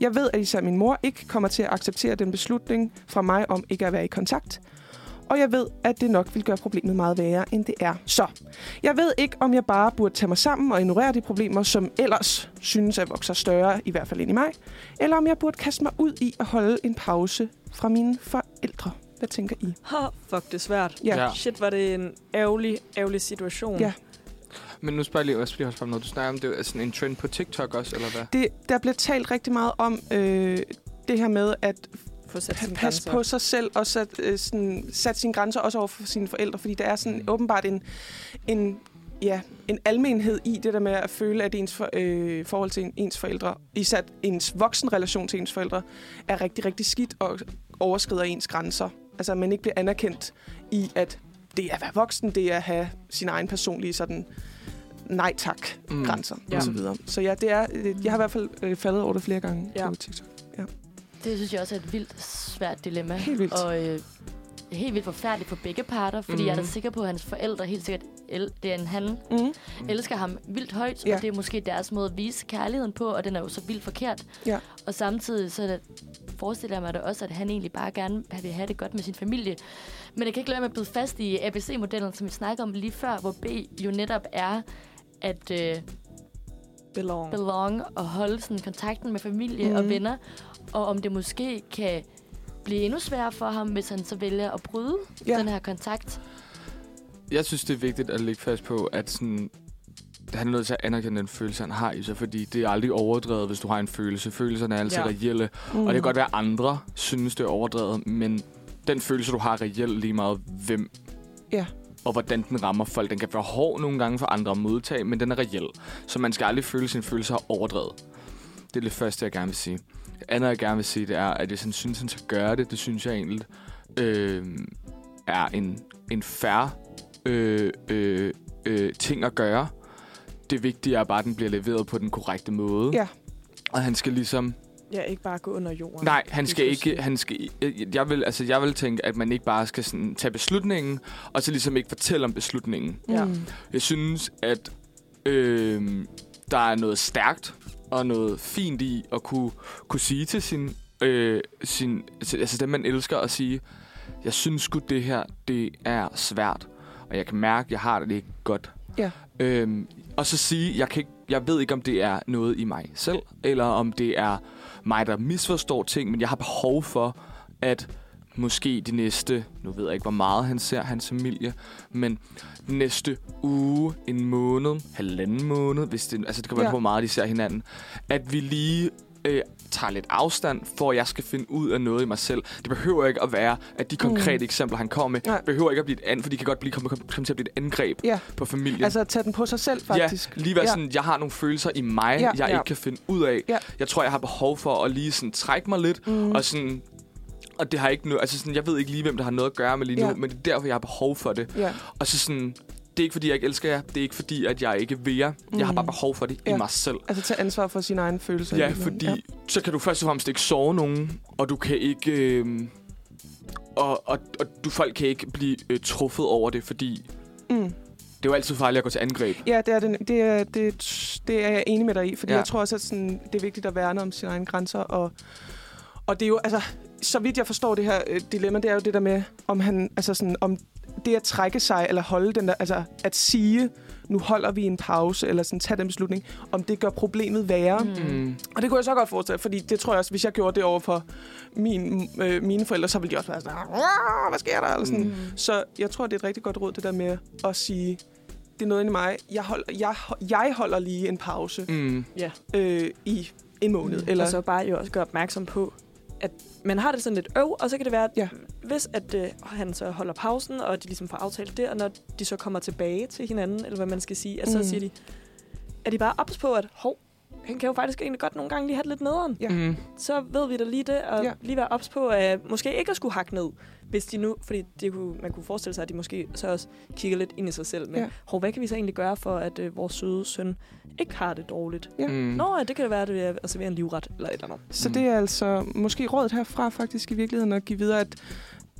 Jeg ved, at især min mor ikke kommer til at acceptere den beslutning fra mig om ikke at være i kontakt. Og jeg ved, at det nok vil gøre problemet meget værre, end det er. Så jeg ved ikke, om jeg bare burde tage mig sammen og ignorere de problemer, som ellers synes at vokse større, i hvert fald ind i mig, eller om jeg burde kaste mig ud i at holde en pause fra mine forældre. Hvad tænker I? Ha, fuck, det er svært. Ja. Ja. Shit, var det en ærgerlig, ærgerlig situation. Ja. Men nu spørger jeg lige, også lige også frem noget. Du snakker om, det er sådan en trend på TikTok også, eller hvad? Det, der bliver talt rigtig meget om øh, det her med at Få sat pa- sine grænser. på sig selv og sat, øh, sådan, sat sine grænser også over for sine forældre, fordi der er sådan Mm. åbenbart en, en, ja, en almenhed i det der med at føle, at ens for, øh, forhold til en- ens forældre, især ens voksenrelation til ens forældre, er rigtig, rigtig skidt og overskrider ens grænser. Altså at man ikke bliver anerkendt i, at det er at være voksen, det er at have sin egen personlige sådan nej tak Mm. grænser Ja. og så videre. Så ja, det er, øh, jeg har i hvert fald øh, faldet over det flere gange Ja. på TikTok. Det synes jeg også er et vildt svært dilemma. Helt vildt. Og øh, helt vildt forfærdeligt for begge parter, fordi mm. jeg er da Mhm. sikker på, at hans forældre helt sikkert, el- det er en han, Mm. elsker ham vildt højt, Ja. og det er måske deres måde at vise kærligheden på, og den er jo så vildt forkert. Ja. Og samtidig så det, forestiller jeg mig da også, at han egentlig bare gerne vil have det godt med sin familie. Men jeg kan ikke lade med at blive fast i ABC-modellen, som vi snakkede om lige før, hvor B jo netop er at øh, Belong. belong og holde sådan kontakten med familie mm. og Mhm. venner, og om det måske kan blive endnu sværere for ham, hvis han så vælger at bryde Ja. den her kontakt. Jeg synes, det er vigtigt at lægge fast på, at sådan, han er nødt til at anerkende den følelse, han har i sig, fordi det er aldrig overdrevet, hvis du har en følelse. Følelserne er altid Ja. reelle, Mm. og det kan godt være, at andre synes, det er overdrevet, men den følelse, du har reelt lige meget, hvem Ja. og hvordan den rammer folk. Den kan være hård nogle gange for andre at modtage, men den er reel. Så man skal aldrig føle sine følelser overdrevet. Det er det første, jeg gerne vil sige. Det andet, jeg gerne vil sige, det er, at hvis han synes, han skal gøre det, det synes jeg egentlig øh, er en, en færre øh, øh, øh, ting at gøre. Det vigtige er bare, at den bliver leveret på den korrekte måde. Ja. Og han skal ligesom Ja, ikke bare gå under jorden. Nej, han skal ikke... Han skal, jeg- jeg, vil, altså, jeg vil tænke, at man ikke bare skal sådan, tage beslutningen, og så ligesom ikke fortælle om beslutningen. Ja. Mm. Jeg synes, at øh, der er noget stærkt og noget fint i at kunne, kunne sige til sin, øh, sin... Altså dem, man elsker, at sige, jeg synes sgu, det her, det er svært, og jeg kan mærke, at jeg har det ikke godt. Ja. Øhm, og så sige, jeg, kan ikke, jeg ved ikke, om det er noget i mig selv, eller om det er mig, der misforstår ting, men jeg har behov for, at måske de næste, nu ved jeg ikke, hvor meget han ser hans familie, men næste uge, en måned, halvanden måned, hvis det, altså det kan være, Ja. ja. hvor meget de ser hinanden, at vi lige øh, tager lidt afstand, for at jeg skal finde ud af noget i mig selv. Det behøver ikke at være, at de konkrete mm. eksempler, han kommer med, Nej. behøver ikke at blive et an, for de kan godt blive, komme, komme, til at blive et angreb Ja, på familien. altså at tage den på sig selv, faktisk. Ja, lige være Ja. sådan, jeg har nogle følelser i mig, ja, jeg ja. ikke kan finde ud af. Ja. Jeg tror, jeg har behov for at lige sådan trække mig lidt, Mm. og sådan... Og det har ikke noget, altså sådan, jeg ved ikke lige, hvem der har noget at gøre med lige nu, Ja. men det er derfor, jeg har behov for det. Ja. Og så sådan, det er ikke fordi, jeg ikke elsker jer, det er ikke fordi, at jeg ikke vil jer. Jeg har Mm. bare behov for det Ja. i mig selv. Altså tage ansvar for sine egne følelser. i Ja, fordi så kan du først og fremmest ikke sove nogen, og du kan ikke... Øh, og, og, og du, folk kan ikke blive øh, truffet over det, fordi Mm. det er jo altid farligt at gå til angreb. Ja, det er, det, det, er, det, det er jeg enig med dig i, fordi ja. Ja. jeg tror også, at sådan, det er vigtigt at værne om sine egne grænser. Og, og det er jo, altså, så vidt jeg forstår det her øh, dilemma, det er jo det der med, om han, altså sådan, om det at trække sig, eller holde den der, altså at sige, nu holder vi en pause, eller sådan tage den beslutning, om det gør problemet værre. Mm. Og det kunne jeg så godt forestille, fordi det tror jeg også, hvis jeg gjorde det over for min, øh, mine forældre, så ville de også være sådan, "Ah, hvad sker der? Eller sådan. Mm. Så jeg tror, det er et rigtig godt råd, det der med at sige, det er noget inde i mig. Jeg holder, jeg, jeg holder lige en pause Mm. Ja. øh, i en måned. Mm. Eller, Og så bare jo også gøre opmærksom på, at man har det sådan lidt øv, og så kan det være, at Ja. hvis at, øh, han så holder pausen, og de ligesom får aftalt det, og når de så kommer tilbage til hinanden, eller hvad man skal sige, at så Mm. siger de, er de bare ops på, at hov, han kan jo faktisk egentlig godt nogle gange lige have det lidt nederen. Ja. Mm. Så ved vi da lige det, og Ja. lige være ops på, at måske ikke at skulle hakke ned, hvis de nu, fordi det kunne, man kunne forestille sig, at de måske så også kigger lidt ind i sig selv med, Ja. hov, hvad kan vi så egentlig gøre for, at øh, vores søde søn ikke har det dårligt? Ja. Mm. Nå, ja, det kan det være, at det er at servere en livret, eller et eller andet. så Mm. det er altså måske rådet herfra faktisk i virkeligheden at give videre, at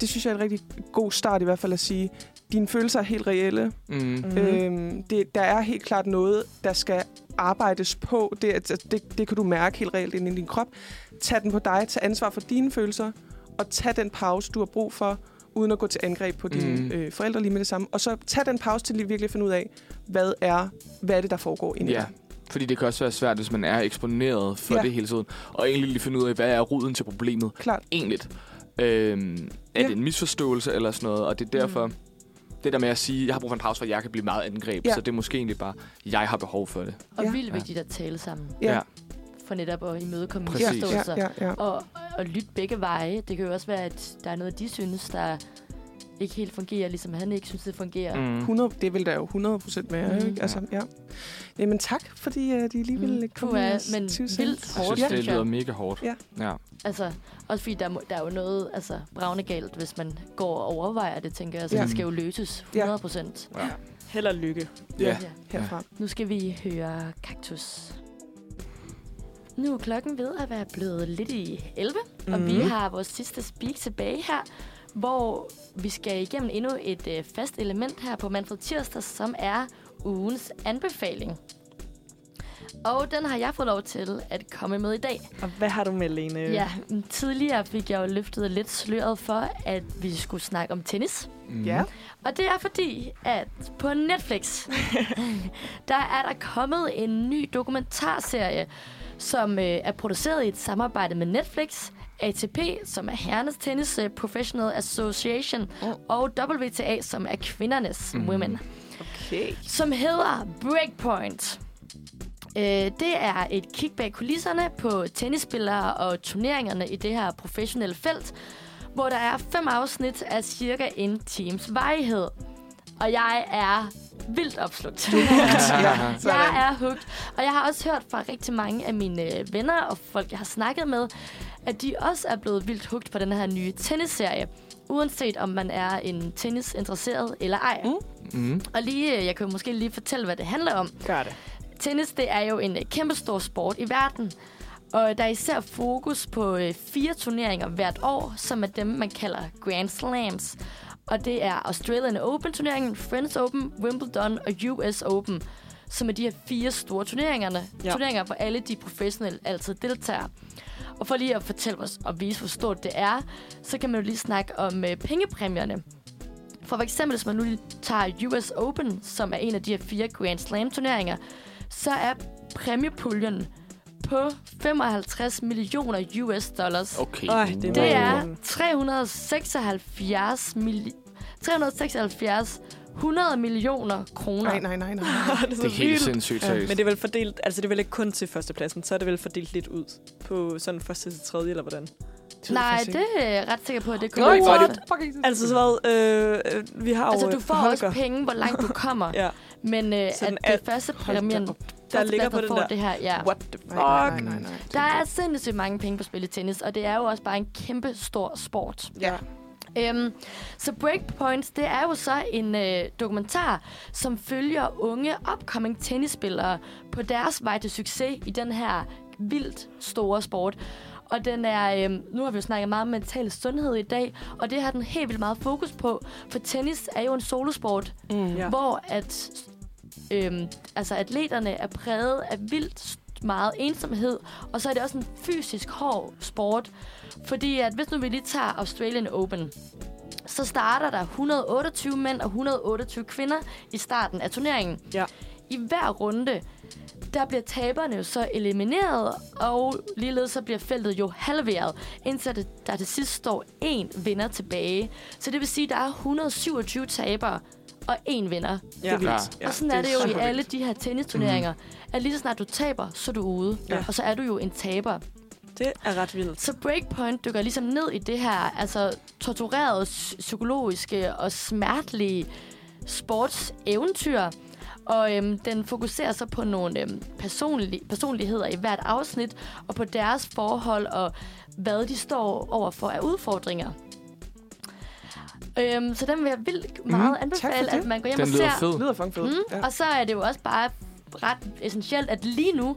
det synes jeg er en rigtig god start i hvert fald at sige, dine følelser er helt reelle. Mm. Mhm. Øhm, det, der er helt klart noget, der skal arbejdes på. Det, altså, det, det kan du mærke helt reelt inde i din krop. Tag den på dig. Tag ansvar for dine følelser. Og tag den pause, du har brug for, uden at gå til angreb på dine Mm. øh, forældre lige med det samme. Og så tag den pause til lige virkelig at finde ud af, hvad er, hvad er det, der foregår inde i Ja, dig. fordi det kan også være svært, hvis man er eksponeret for Ja. ja. det hele tiden. Og egentlig lige finde ud af, hvad er roden til problemet Klart. egentlig. Øhm, er Ja. det en misforståelse eller sådan noget? Og det er derfor, Mm. Det der med at sige, jeg har brug for en pause, for jeg kan blive meget angreb. Ja. Så det er måske egentlig bare, jeg har behov for det. Og Ja. vildt vigtigt at tale sammen, Ja. Ja. for netop at imødekomme Præcis. Ja, misforståelser. ja, ja, ja. Og, og lytte begge veje. Det kan jo også være, at der er noget, de synes, der ikke helt fungerer, ligesom han ikke synes, det fungerer. Mm. 100, det vil der jo 100 procent være, Mhm. ikke? Altså, ja. Jamen tak, fordi uh, de lige ville Mm. komme med os men vildt Jeg hårdt, synes, det synes jeg. lyder mega hårdt. Ja. ja. Altså, også fordi der, der er jo noget altså, bravende galt, hvis man går og overvejer det, tænker jeg. Så Ja. det skal jo løses 100 procent. Ja. Held og lykke. Ja. herfra. Nu skal vi høre Kaktus. Nu er klokken ved at være blevet lidt i 11, mm. og vi Mhm. har vores sidste speak tilbage her, hvor vi skal igennem endnu et øh, fast element her på Manfred Tirsdag, som er ugens anbefaling. Og den har jeg fået lov til at komme med i dag. Og hvad har du med, Lene? Ja, tidligere fik jeg jo løftet lidt sløret for, at vi skulle snakke om tennis. Mm. Ja. Og det er fordi, at på Netflix, der er der kommet en ny dokumentarserie, som øh, er produceret i et samarbejde med Netflix, ATP, som er herrenes tennis øh, Professional Association, Mm. og WTA, som er kvindernes Mhm. women, Okay. som hedder Breakpoint. Øh, det er et kig bag kulisserne på tennisspillere og turneringerne i det her professionelle felt, hvor der er fem afsnit af cirka en times varighed. Og jeg er vildt opslugt. ja, jeg er hooked. Og jeg har også hørt fra rigtig mange af mine øh, venner og folk, jeg har snakket med, at de også er blevet vildt hooked på den her nye tennisserie. Uanset om man er en tennisinteresseret eller ej. Mm. Mm. Og lige, øh, jeg kan måske lige fortælle, hvad det handler om. Gør det. Tennis, det er jo en øh, kæmpe stor sport i verden. Og der er især fokus på øh, fire turneringer hvert år, som er dem, man kalder Grand Slams. Og det er Australian Open-turneringen, French Open, Wimbledon og US Open, som er de her fire store turneringerne. Ja. Turneringer, hvor alle de professionelle altid deltager. Og for lige at fortælle os og vise, hvor stort det er, så kan man jo lige snakke om øh, pengepræmierne. For eksempel, hvis man nu lige tager US Open, som er en af de her fire Grand Slam-turneringer, så er præmiepuljen på 55 millioner US dollars. Okay. Øj, det er Det er mange. 376 milli 376 100 millioner kroner. Nej, nej, nej, nej. det er Det er helt vildt. sindssygt Ja, men det er vel fordelt, altså det er vel ikke kun til førstepladsen, så er det vel fordelt lidt ud på sådan første til tredje, eller hvordan? Nej, det er jeg ret sikker på, at det Nå, kun ikke er godt. Altså så hvad, øh, vi har Altså, du får Holger, også penge, hvor langt du kommer. Ja, Men øh, Sådan at det første præmien, der ligger på den får der. det her, ja. What the fuck? Nej, nej, nej, nej. Der er sindssygt mange penge på spil i tennis, og det er jo også bare en kæmpe stor sport. Ja. Øhm, så Breakpoints, det er jo så en øh, dokumentar, som følger unge upcoming tennisspillere på deres vej til succes i den her vildt store sport. Og den er, øhm, nu har vi jo snakket meget om mental sundhed i dag, og det har den helt vildt meget fokus på, for tennis er jo en solosport, Mm. Hvor at, øhm, altså atleterne er præget af vildt meget ensomhed, og så er det også en fysisk hård sport. Fordi at hvis nu vi lige tager Australian Open, så starter der 128 mænd og 128 kvinder i starten af turneringen. Ja. I hver runde, der bliver taberne jo så elimineret, og ligeledes så bliver feltet jo halveret, indtil det- der til sidst står én vinder tilbage. Så det vil sige, at der er 127 tabere og én vinder. Ja. Det er vildt. Ja. og sådan er det jo i alle vildt. de her tennisturneringer, at lige så snart du taber, så er du ude. Ja. Og så er du jo en taber. Det er ret vildt. Så Breakpoint dykker ligesom ned i det her altså torturerede, psy- psykologiske og smertelige sportseventyr. Og øhm, den fokuserer så på nogle øhm, personlig, personligheder i hvert afsnit, og på deres forhold og hvad de står overfor af udfordringer. Øhm, så den vil jeg vildt meget Mhm, mm, tak for anbefale, at man går hjem Den og lyder ser. fed. Det lyder fucking fedt. Mm, Ja. Og så er det jo også bare ret essentielt, at lige nu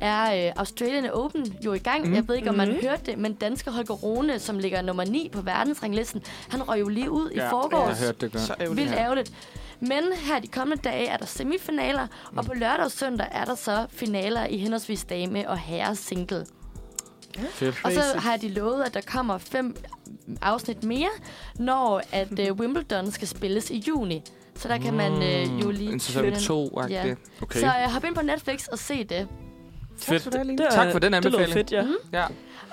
er øh, Australian Open jo i gang. Mm. Jeg ved ikke, om man Mhm. hørte det, men danske Holger Rune, som ligger nummer 9 på verdensranglisten, han røg jo lige ud i Jeg forgårs. har hørt det gør. Så ærgerligt. Vildt Ja. ærgerligt. Men her de kommende dage er der semifinaler, og på lørdag og søndag er der så finaler i henholdsvis dame og herre single. Fedt. Og så har de lovet, at der kommer fem afsnit mere, når at uh, Wimbledon skal spilles i juni. Så der kan man uh, jo lige... En sæson tune ind. 2 Ja. okay. Så uh, hop ind på Netflix og se det. Fedt. for det. Det er, Tak for den Det anbefaling. lyder fedt, ja. Mhm. Ja.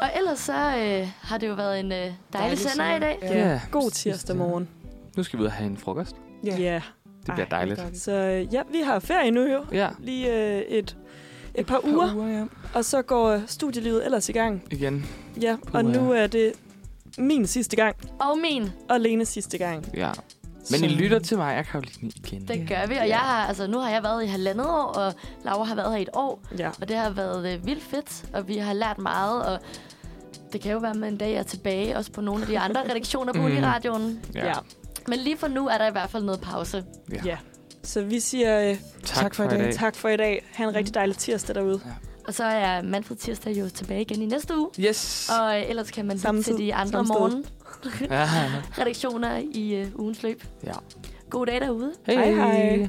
Og ellers så uh, har det jo været en uh, dejlig, Dejlig sender i dag. ja. Ja. God tirsdag morgen. Nu skal vi ud og have en frokost. Ja. Ja. Yeah. Det bliver dejligt. Så øh, ja, vi har ferie nu jo. Ja, Lige øh, et, et par uger, uger ja. og så går studielivet ellers i gang. igen. Ja, og Puha. nu er det min sidste gang, Og min, og Lenes sidste gang. Ja. Men I lytter til mig og Karoline igen. det gør vi. Og jeg har, altså, nu har jeg været i halvandet år, og Laura har været her i et år. Ja. Og det har været øh, vildt fedt, og vi har lært meget, og det kan jo være, at en dag er tilbage, også på nogle af de andre redaktioner på Mhm. Uniradioen. Ja. ja. Men lige for nu er der i hvert fald noget pause. Ja. ja. Så vi siger øh, Tak, for i dag. tak for i dag. Ha' en rigtig dejlig tirsdag derude. Og så er Manfred Tirsdag jo tilbage igen i næste uge. Yes. Og øh, ellers kan man lytte til de andre morgenredaktioner Ja. i øh, ugens løb. ja. God dag derude. Hej, hej.